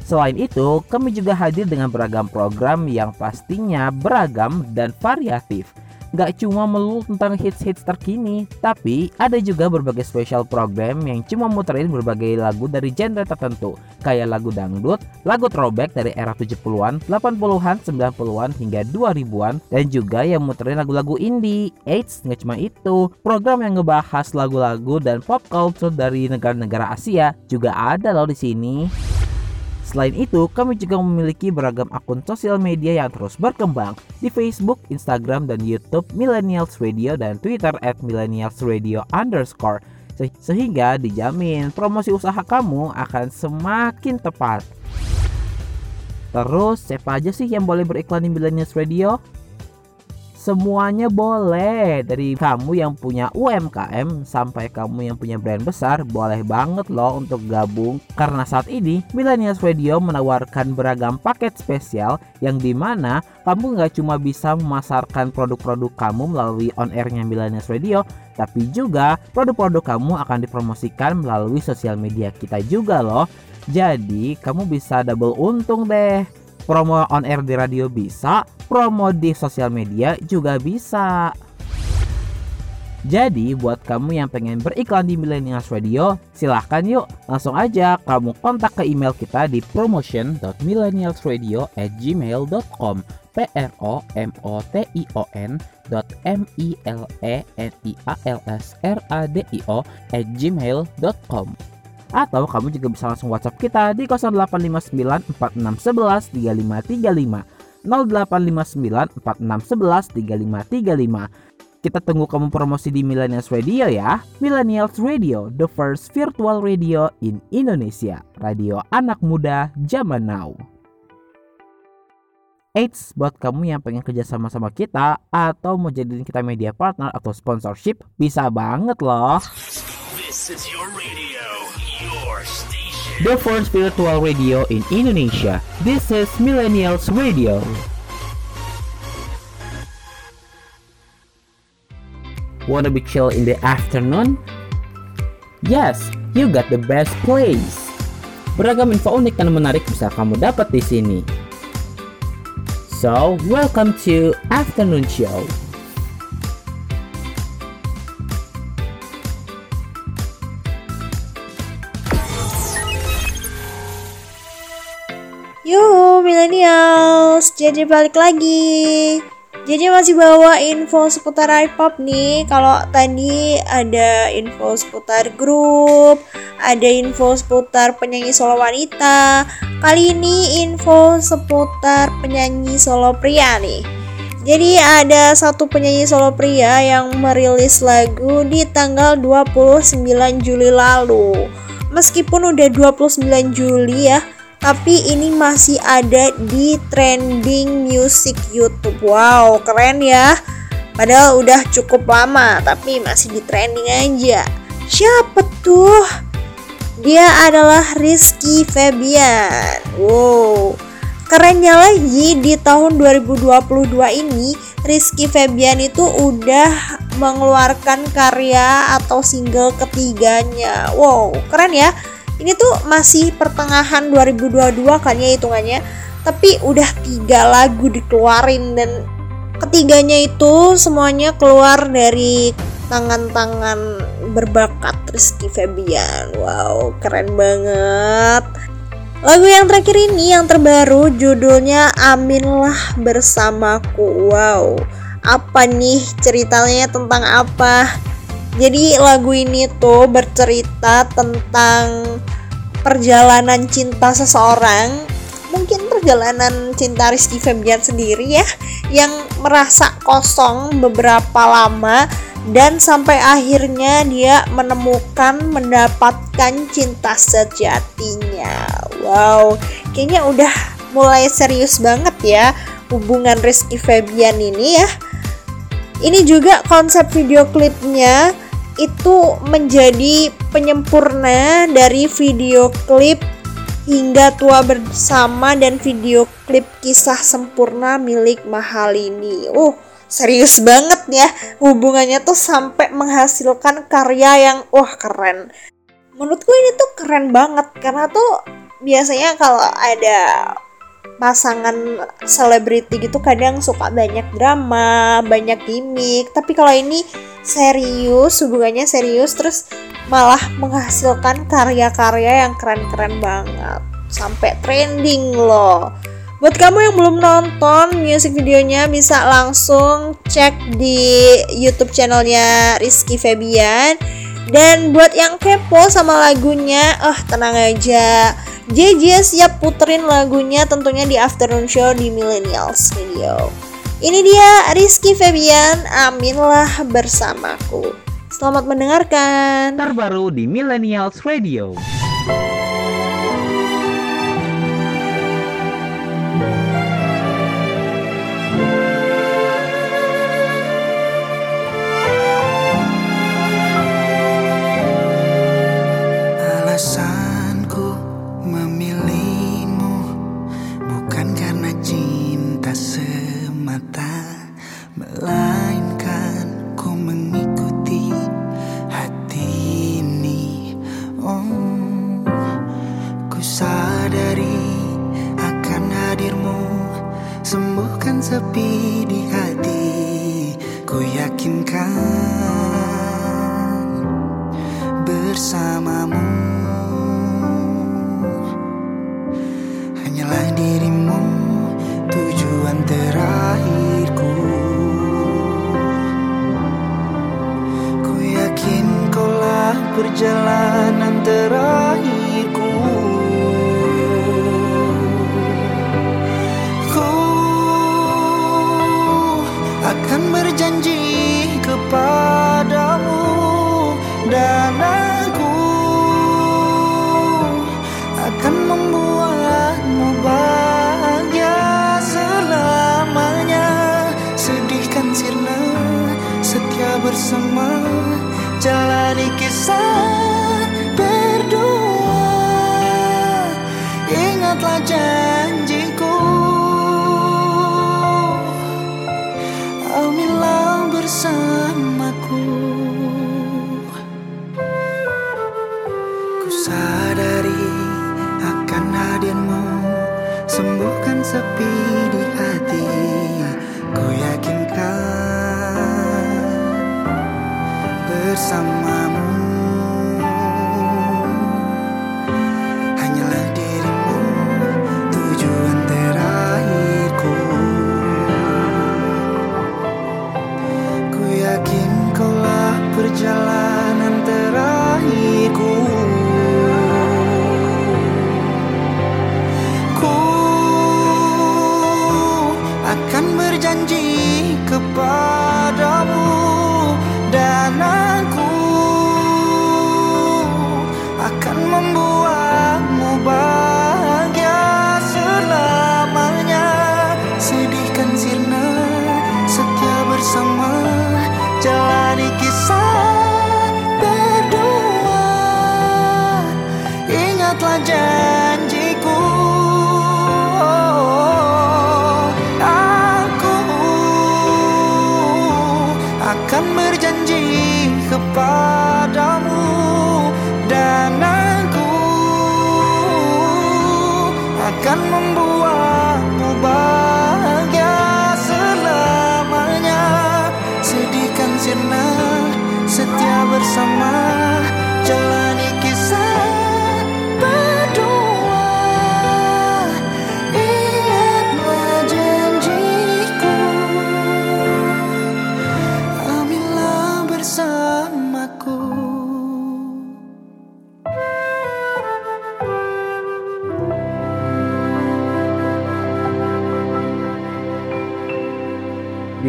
S1: Selain itu, kami juga hadir dengan beragam program yang pastinya beragam dan variatif. Gak cuma melulu tentang hits-hits terkini, tapi ada juga berbagai special program yang cuma muterin berbagai lagu dari genre tertentu, kayak lagu dangdut, lagu throwback dari era 70-an, 80-an, 90-an hingga 2000-an, dan juga yang muterin lagu-lagu indie. Eits, nggak cuma itu, program yang ngebahas lagu-lagu dan pop culture dari negara-negara Asia juga ada loh di sini. Selain itu, kami juga memiliki beragam akun sosial media yang terus berkembang di Facebook, Instagram, dan YouTube Millennials Radio dan Twitter at Millennials Radio underscore. Se- Sehingga dijamin promosi usaha kamu akan semakin tepat. Terus, siapa aja sih yang boleh beriklan di Millennials Radio? Semuanya boleh. Dari kamu yang punya UMKM Sampai kamu yang punya brand besar Boleh banget loh untuk gabung. Karena saat ini Millennials Radio menawarkan beragam paket spesial Yang di mana kamu nggak cuma bisa memasarkan produk-produk kamu melalui on-airnya Millennials Radio Tapi juga produk-produk kamu akan dipromosikan melalui sosial media kita juga loh. Jadi kamu bisa double untung deh Promo on air di radio bisa, promo di sosial media juga bisa. Jadi buat kamu yang pengen beriklan di Millennials Radio, silahkan yuk langsung aja kamu kontak ke email kita di promotion.millennialsradio@gmail.com p r o m o t i o n dot m i l e n i a l s r a d i o at gmail.com atau kamu juga bisa langsung WhatsApp kita di 0859 4611 3535 0859 4611 3535 kita tunggu kamu promosi di Millennials Radio ya Millennials Radio, the first virtual radio in Indonesia Radio anak muda zaman now Eits, buat kamu yang pengen kerja sama sama kita atau mau jadiin kita media partner atau sponsorship, bisa banget loh.
S9: This is your radio.
S1: The first virtual radio in Indonesia. This is Millennials Radio. Wanna be chill in the afternoon? Yes, you got the best place. Beragam info unik dan menarik bisa kamu dapat di sini. So, welcome to Afternoon Show.
S2: Yuhu millennials, jadi balik lagi. Jadi masih bawa info seputar iPop nih. Kalau tadi ada info seputar grup, ada info seputar penyanyi solo wanita. Kali ini info seputar penyanyi solo pria nih. Jadi ada satu penyanyi solo pria yang merilis lagu di tanggal 29 Juli lalu. Meskipun udah 29 Juli ya, tapi ini masih ada di trending music YouTube. Wow, keren ya. Padahal udah cukup lama, tapi masih di trending aja. Siapa tuh? Dia adalah Rizky Febian. Wow. Kerennya lagi di tahun 2022 ini Rizky Febian itu udah mengeluarkan karya atau single ketiganya. Wow, keren ya. Ini tuh masih pertengahan 2022 kayaknya hitungannya. Tapi udah tiga lagu dikeluarin dan ketiganya itu semuanya keluar dari tangan-tangan berbakat Rizky Febian. Wow, keren banget. Lagu yang terakhir ini yang terbaru judulnya Aminlah Bersamaku. Wow, apa nih ceritanya tentang apa? Jadi lagu ini tuh bercerita tentang perjalanan cinta seseorang mungkin perjalanan cinta Rizky Febian sendiri ya yang merasa kosong beberapa lama dan sampai akhirnya dia menemukan mendapatkan cinta sejatinya. Wow, kayaknya udah mulai serius banget ya hubungan Rizky Febian ini ya. Ini juga konsep video klipnya itu menjadi penyempurna dari video klip hingga tua bersama dan video klip kisah sempurna milik Mahalini. Uh, serius banget ya hubungannya tuh sampai menghasilkan karya yang wah keren menurutku ini tuh keren banget karena tuh biasanya kalau ada pasangan selebriti gitu kadang suka banyak drama, banyak gimmick. Tapi kalau ini serius, hubungannya serius terus malah menghasilkan karya-karya yang keren-keren banget. Sampai trending loh. Buat kamu yang belum nonton music videonya bisa langsung cek di YouTube channelnya Rizky Febian. Dan buat yang kepo sama lagunya, ah tenang aja. JJ siap puterin lagunya tentunya di afternoon show di Millennials Radio. Ini dia Rizky Febian, aminlah bersamaku. Selamat mendengarkan.
S1: Terbaru di Millennials Radio.
S6: Sepi di hati. Ku yakinkan bersamamu Hanyalah dirimu tujuan terakhirku Ku yakin kaulah perjalanan terakhirku akan berjanji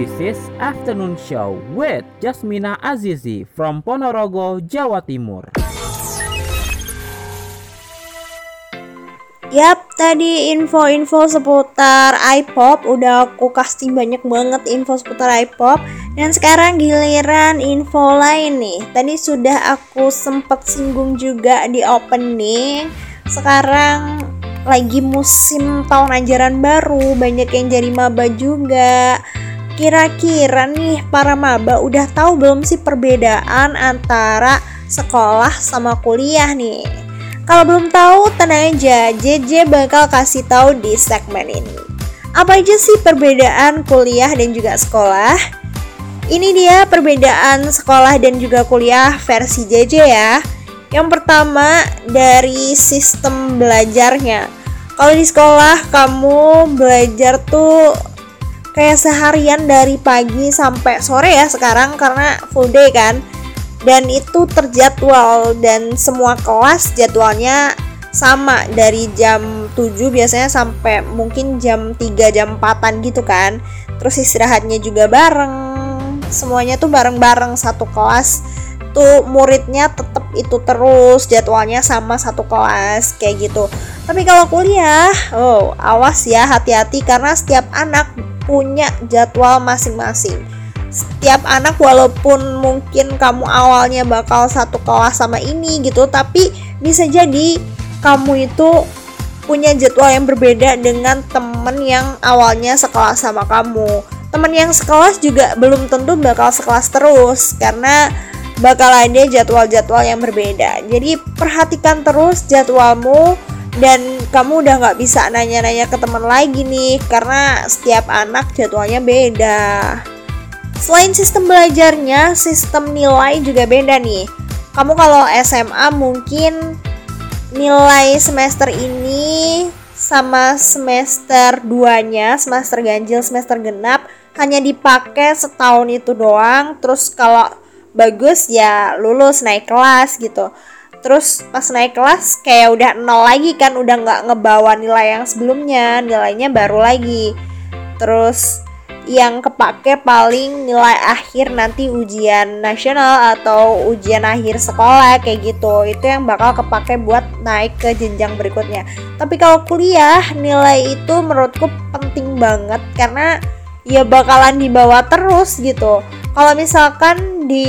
S1: This is Afternoon Show with Jasmina Azizi from Ponorogo, Jawa Timur.
S2: Yap, tadi info-info seputar iPop udah aku casting banyak banget info seputar iPop dan sekarang giliran info lain nih. Tadi sudah aku sempat singgung juga di opening. Sekarang lagi musim tahun ajaran baru, banyak yang jadi maba juga. Kira-kira nih para maba udah tahu belum sih perbedaan antara sekolah sama kuliah nih? Kalau belum tahu, tenang aja, JJ bakal kasih tahu di segmen ini. Apa aja sih perbedaan kuliah dan juga sekolah? Ini dia perbedaan sekolah dan juga kuliah versi JJ ya. Yang pertama dari sistem belajarnya. Kalau di sekolah kamu belajar tuh kayak seharian dari pagi sampai sore ya sekarang karena full day kan. Dan itu terjadwal dan semua kelas jadwalnya sama dari jam 7 biasanya sampai mungkin jam 3 jam 4an gitu kan. Terus istirahatnya juga bareng. Semuanya tuh bareng-bareng satu kelas tuh muridnya tetap itu terus jadwalnya sama satu kelas kayak gitu tapi kalau kuliah oh awas ya hati-hati karena setiap anak punya jadwal masing-masing setiap anak walaupun mungkin kamu awalnya bakal satu kelas sama ini gitu tapi bisa jadi kamu itu punya jadwal yang berbeda dengan temen yang awalnya sekelas sama kamu temen yang sekelas juga belum tentu bakal sekelas terus karena bakal ada jadwal-jadwal yang berbeda. Jadi perhatikan terus jadwalmu dan kamu udah nggak bisa nanya-nanya ke teman lagi nih karena setiap anak jadwalnya beda. Selain sistem belajarnya, sistem nilai juga beda nih. Kamu kalau SMA mungkin nilai semester ini sama semester 2-nya, semester ganjil, semester genap hanya dipakai setahun itu doang. Terus kalau bagus ya lulus naik kelas gitu terus pas naik kelas kayak udah nol lagi kan udah nggak ngebawa nilai yang sebelumnya nilainya baru lagi. Terus yang kepake paling nilai akhir nanti ujian nasional atau ujian akhir sekolah kayak gitu. Itu yang bakal kepake buat naik ke jenjang berikutnya. Tapi kalau kuliah nilai itu menurutku penting banget karena ya bakalan dibawa terus gitu. Kalau misalkan di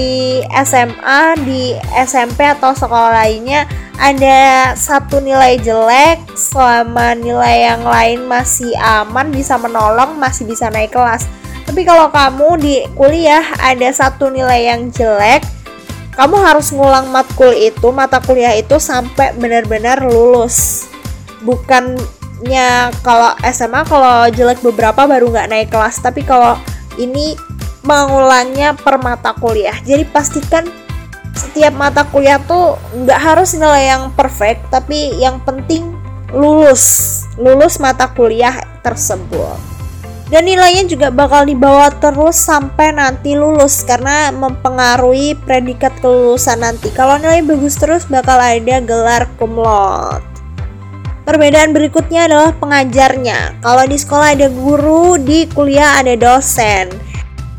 S2: SMA, di SMP atau sekolah lainnya ada satu nilai jelek selama nilai yang lain masih aman bisa menolong masih bisa naik kelas. Tapi kalau kamu di kuliah ada satu nilai yang jelek kamu harus ngulang matkul itu mata kuliah itu sampai benar-benar lulus. Bukannya kalau SMA kalau jelek beberapa baru nggak naik kelas tapi kalau ini mengulangnya per mata kuliah. Jadi pastikan setiap mata kuliah tuh nggak harus nilai yang perfect, tapi yang penting lulus, lulus mata kuliah tersebut. Dan nilainya juga bakal dibawa terus sampai nanti lulus karena mempengaruhi predikat kelulusan nanti. Kalau nilai bagus terus bakal ada gelar cum laude. Perbedaan berikutnya adalah pengajarnya. Kalau di sekolah ada guru, di kuliah ada dosen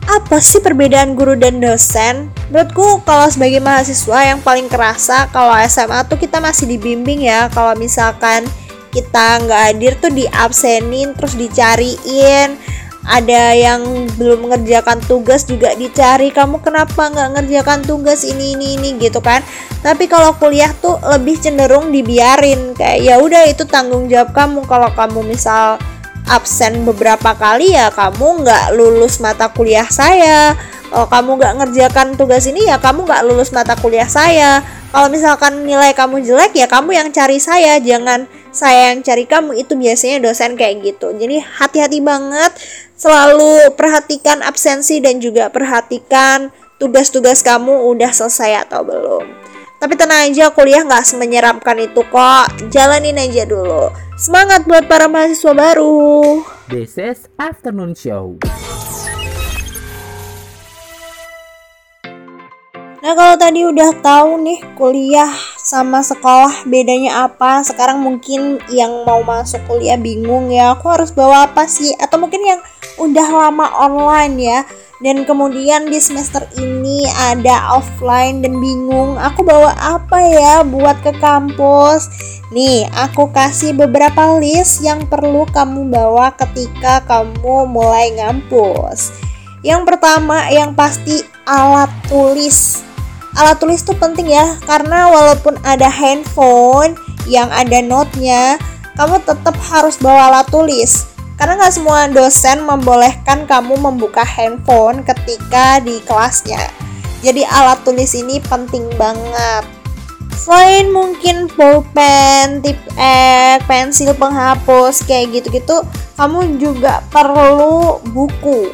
S2: apa sih perbedaan guru dan dosen? Menurutku kalau sebagai mahasiswa yang paling kerasa kalau SMA tuh kita masih dibimbing ya. Kalau misalkan kita nggak hadir tuh diabsenin terus dicariin. Ada yang belum mengerjakan tugas juga dicari. Kamu kenapa nggak ngerjakan tugas ini ini ini gitu kan? Tapi kalau kuliah tuh lebih cenderung dibiarin. Kayak ya udah itu tanggung jawab kamu. Kalau kamu misal absen beberapa kali ya kamu nggak lulus mata kuliah saya. Kalau kamu nggak ngerjakan tugas ini ya kamu nggak lulus mata kuliah saya. Kalau misalkan nilai kamu jelek ya kamu yang cari saya. Jangan saya yang cari kamu. Itu biasanya dosen kayak gitu. Jadi hati-hati banget. Selalu perhatikan absensi dan juga perhatikan tugas-tugas kamu udah selesai atau belum tapi tenang aja kuliah nggak semenyeramkan itu kok. Jalanin aja dulu. Semangat buat para mahasiswa baru.
S1: This is Afternoon Show.
S2: Nah kalau tadi udah tahu nih kuliah sama sekolah bedanya apa? Sekarang mungkin yang mau masuk kuliah bingung ya. Aku harus bawa apa sih? Atau mungkin yang udah lama online ya dan kemudian di semester ini ada offline dan bingung aku bawa apa ya buat ke kampus? Nih aku kasih beberapa list yang perlu kamu bawa ketika kamu mulai ngampus. Yang pertama yang pasti alat tulis. Alat tulis tuh penting ya karena walaupun ada handphone yang ada notenya kamu tetap harus bawa alat tulis Karena nggak semua dosen membolehkan kamu membuka handphone ketika di kelasnya. Jadi alat tulis ini penting banget. Selain mungkin pulpen, tip ek, pensil penghapus kayak gitu-gitu, kamu juga perlu buku.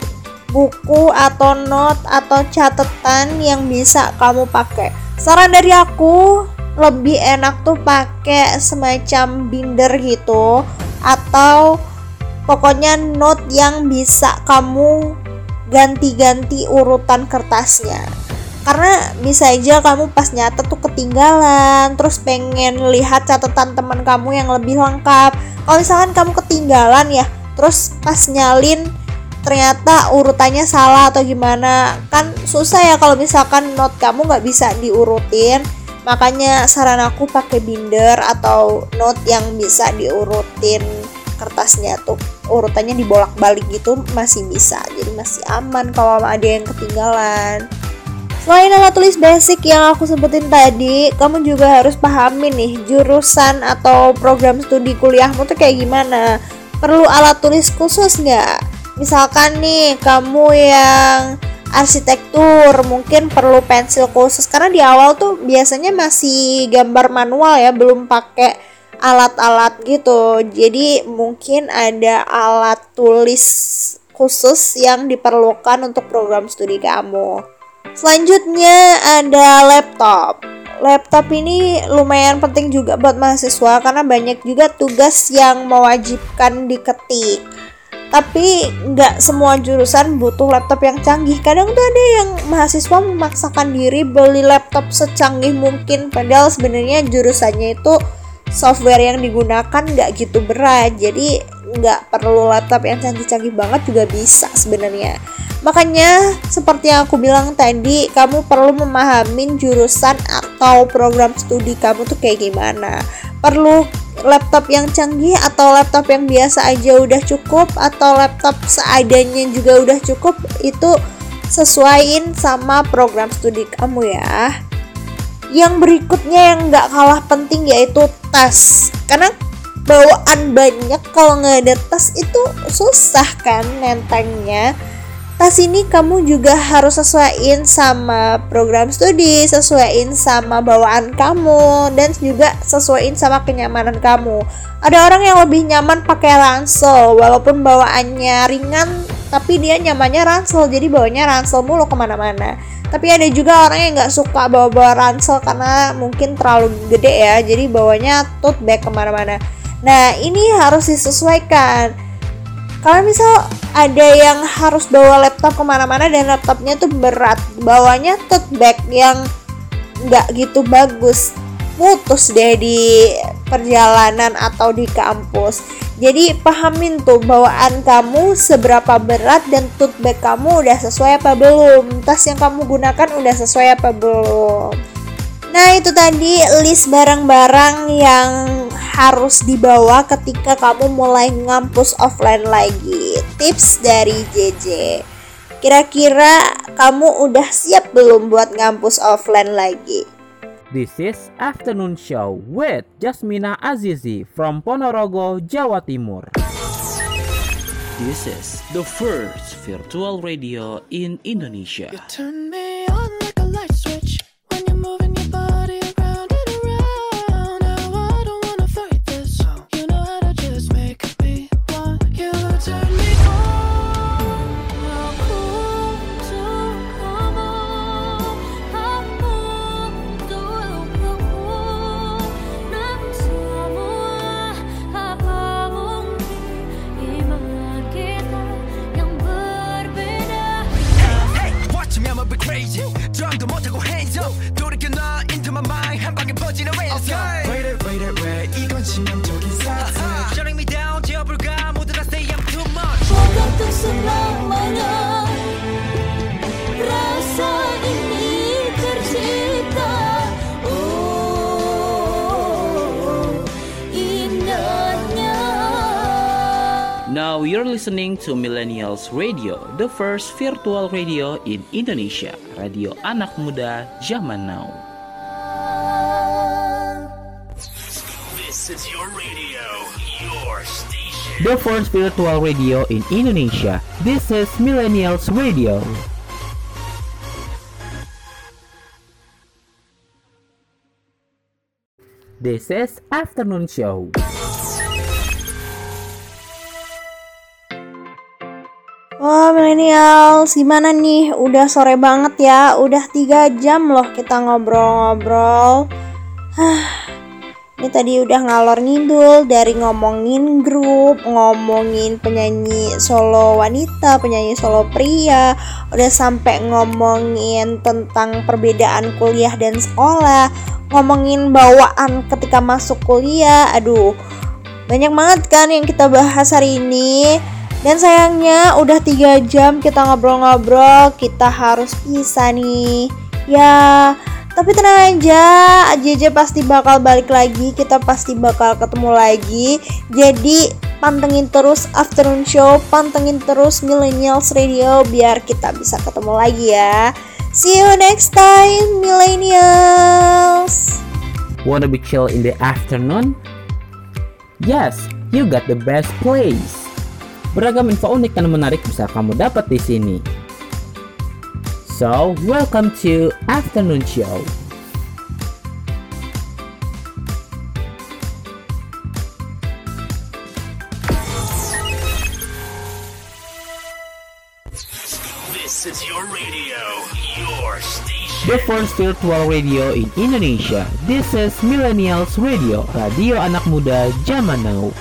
S2: Buku atau note atau catatan yang bisa kamu pakai. Saran dari aku, lebih enak tuh pakai semacam binder gitu atau pokoknya note yang bisa kamu ganti-ganti urutan kertasnya. Karena bisa aja kamu pas nyatet tuh ketinggalan terus pengen lihat catatan teman kamu yang lebih lengkap. Kalau misalkan kamu ketinggalan ya terus pas nyalin ternyata urutannya salah atau gimana kan susah ya kalau misalkan note kamu nggak bisa diurutin. Makanya saran aku pakai binder atau note yang bisa diurutin kertasnya tuh urutannya dibolak-balik gitu masih bisa jadi masih aman kalau ada yang ketinggalan Selain alat tulis basic yang aku sebutin tadi, kamu juga harus pahami nih jurusan atau program studi kuliahmu tuh kayak gimana. Perlu alat tulis khusus nggak? Misalkan nih kamu yang arsitektur mungkin perlu pensil khusus karena di awal tuh biasanya masih gambar manual ya, belum pakai alat-alat gitu. Jadi mungkin ada alat tulis khusus yang diperlukan untuk program studi kamu. Selanjutnya ada laptop. Laptop ini lumayan penting juga buat mahasiswa karena banyak juga tugas yang mewajibkan diketik. Tapi nggak semua jurusan butuh laptop yang canggih. Kadang tuh ada yang mahasiswa memaksakan diri beli laptop secanggih mungkin, padahal sebenarnya jurusannya itu software yang digunakan nggak gitu berat. Jadi nggak perlu laptop yang canggih-canggih banget juga bisa sebenarnya. Makanya seperti yang aku bilang tadi, kamu perlu memahami jurusan atau program studi kamu tuh kayak gimana. Perlu laptop yang canggih atau laptop yang biasa aja udah cukup atau laptop seadanya juga udah cukup itu sesuaiin sama program studi kamu ya. Yang berikutnya yang nggak kalah penting yaitu tas. Karena bawaan banyak kalau nggak ada tas itu susah kan nentengnya tas ini kamu juga harus sesuaiin sama program studi, sesuaiin sama bawaan kamu, dan juga sesuaiin sama kenyamanan kamu. Ada orang yang lebih nyaman pakai ransel, walaupun bawaannya ringan, tapi dia nyamannya ransel, jadi bawanya ransel mulu ke mana-mana. Tapi ada juga orang yang nggak suka bawa-bawa ransel karena mungkin terlalu gede ya, jadi bawanya tote bag ke mana-mana. Nah ini harus disesuaikan kalau misal ada yang harus bawa laptop ke mana-mana dan laptopnya tuh berat bawanya tote bag yang nggak gitu bagus putus deh di perjalanan atau di kampus jadi pahamin tuh bawaan kamu seberapa berat dan tote bag kamu udah sesuai apa belum. Tas yang kamu gunakan udah sesuai apa belum. Nah itu tadi list barang-barang yang harus dibawa ketika kamu mulai ngampus offline lagi. Tips dari JJ Kira-kira kamu udah siap belum buat ngampus offline lagi?
S1: This is Afternoon Show with Jasmina Azizi from Ponorogo, Jawa Timur.
S4: This is the first virtual radio in Indonesia.
S8: Turn me on like a light switch when you're moving your body Now
S4: you're listening to Millennials Radio, the first virtual radio in Indonesia. Radio anak muda zaman now.
S9: This is your radio, your station.
S1: The first virtual radio in Indonesia. This is Millennials Radio. This is Afternoon Show.
S2: Wah millennials gimana nih? Udah sore banget ya, udah tiga jam loh kita ngobrol-ngobrol. Hah, ini tadi udah ngalor ngidul dari ngomongin grup, ngomongin penyanyi solo wanita, penyanyi solo pria, udah sampai ngomongin tentang perbedaan kuliah dan sekolah, ngomongin bawaan ketika masuk kuliah. Aduh, banyak banget kan yang kita bahas hari ini. Dan sayangnya udah tiga jam kita ngobrol-ngobrol, kita harus pisah nih. Ya, tapi tenang aja, JJ pasti bakal balik lagi, kita pasti bakal ketemu lagi. Jadi pantengin terus Afternoon Show, pantengin terus Millennials Radio biar kita bisa ketemu lagi ya. See you next time, Millennials.
S1: Wanna be chill in the afternoon? Yes, you got the best place. Beragam info unik dan menarik bisa kamu dapat di sini. So, welcome to Afternoon Show.
S9: This is your radio, your station.
S1: The first virtual radio in Indonesia. This is Millennials Radio, radio anak muda zaman now.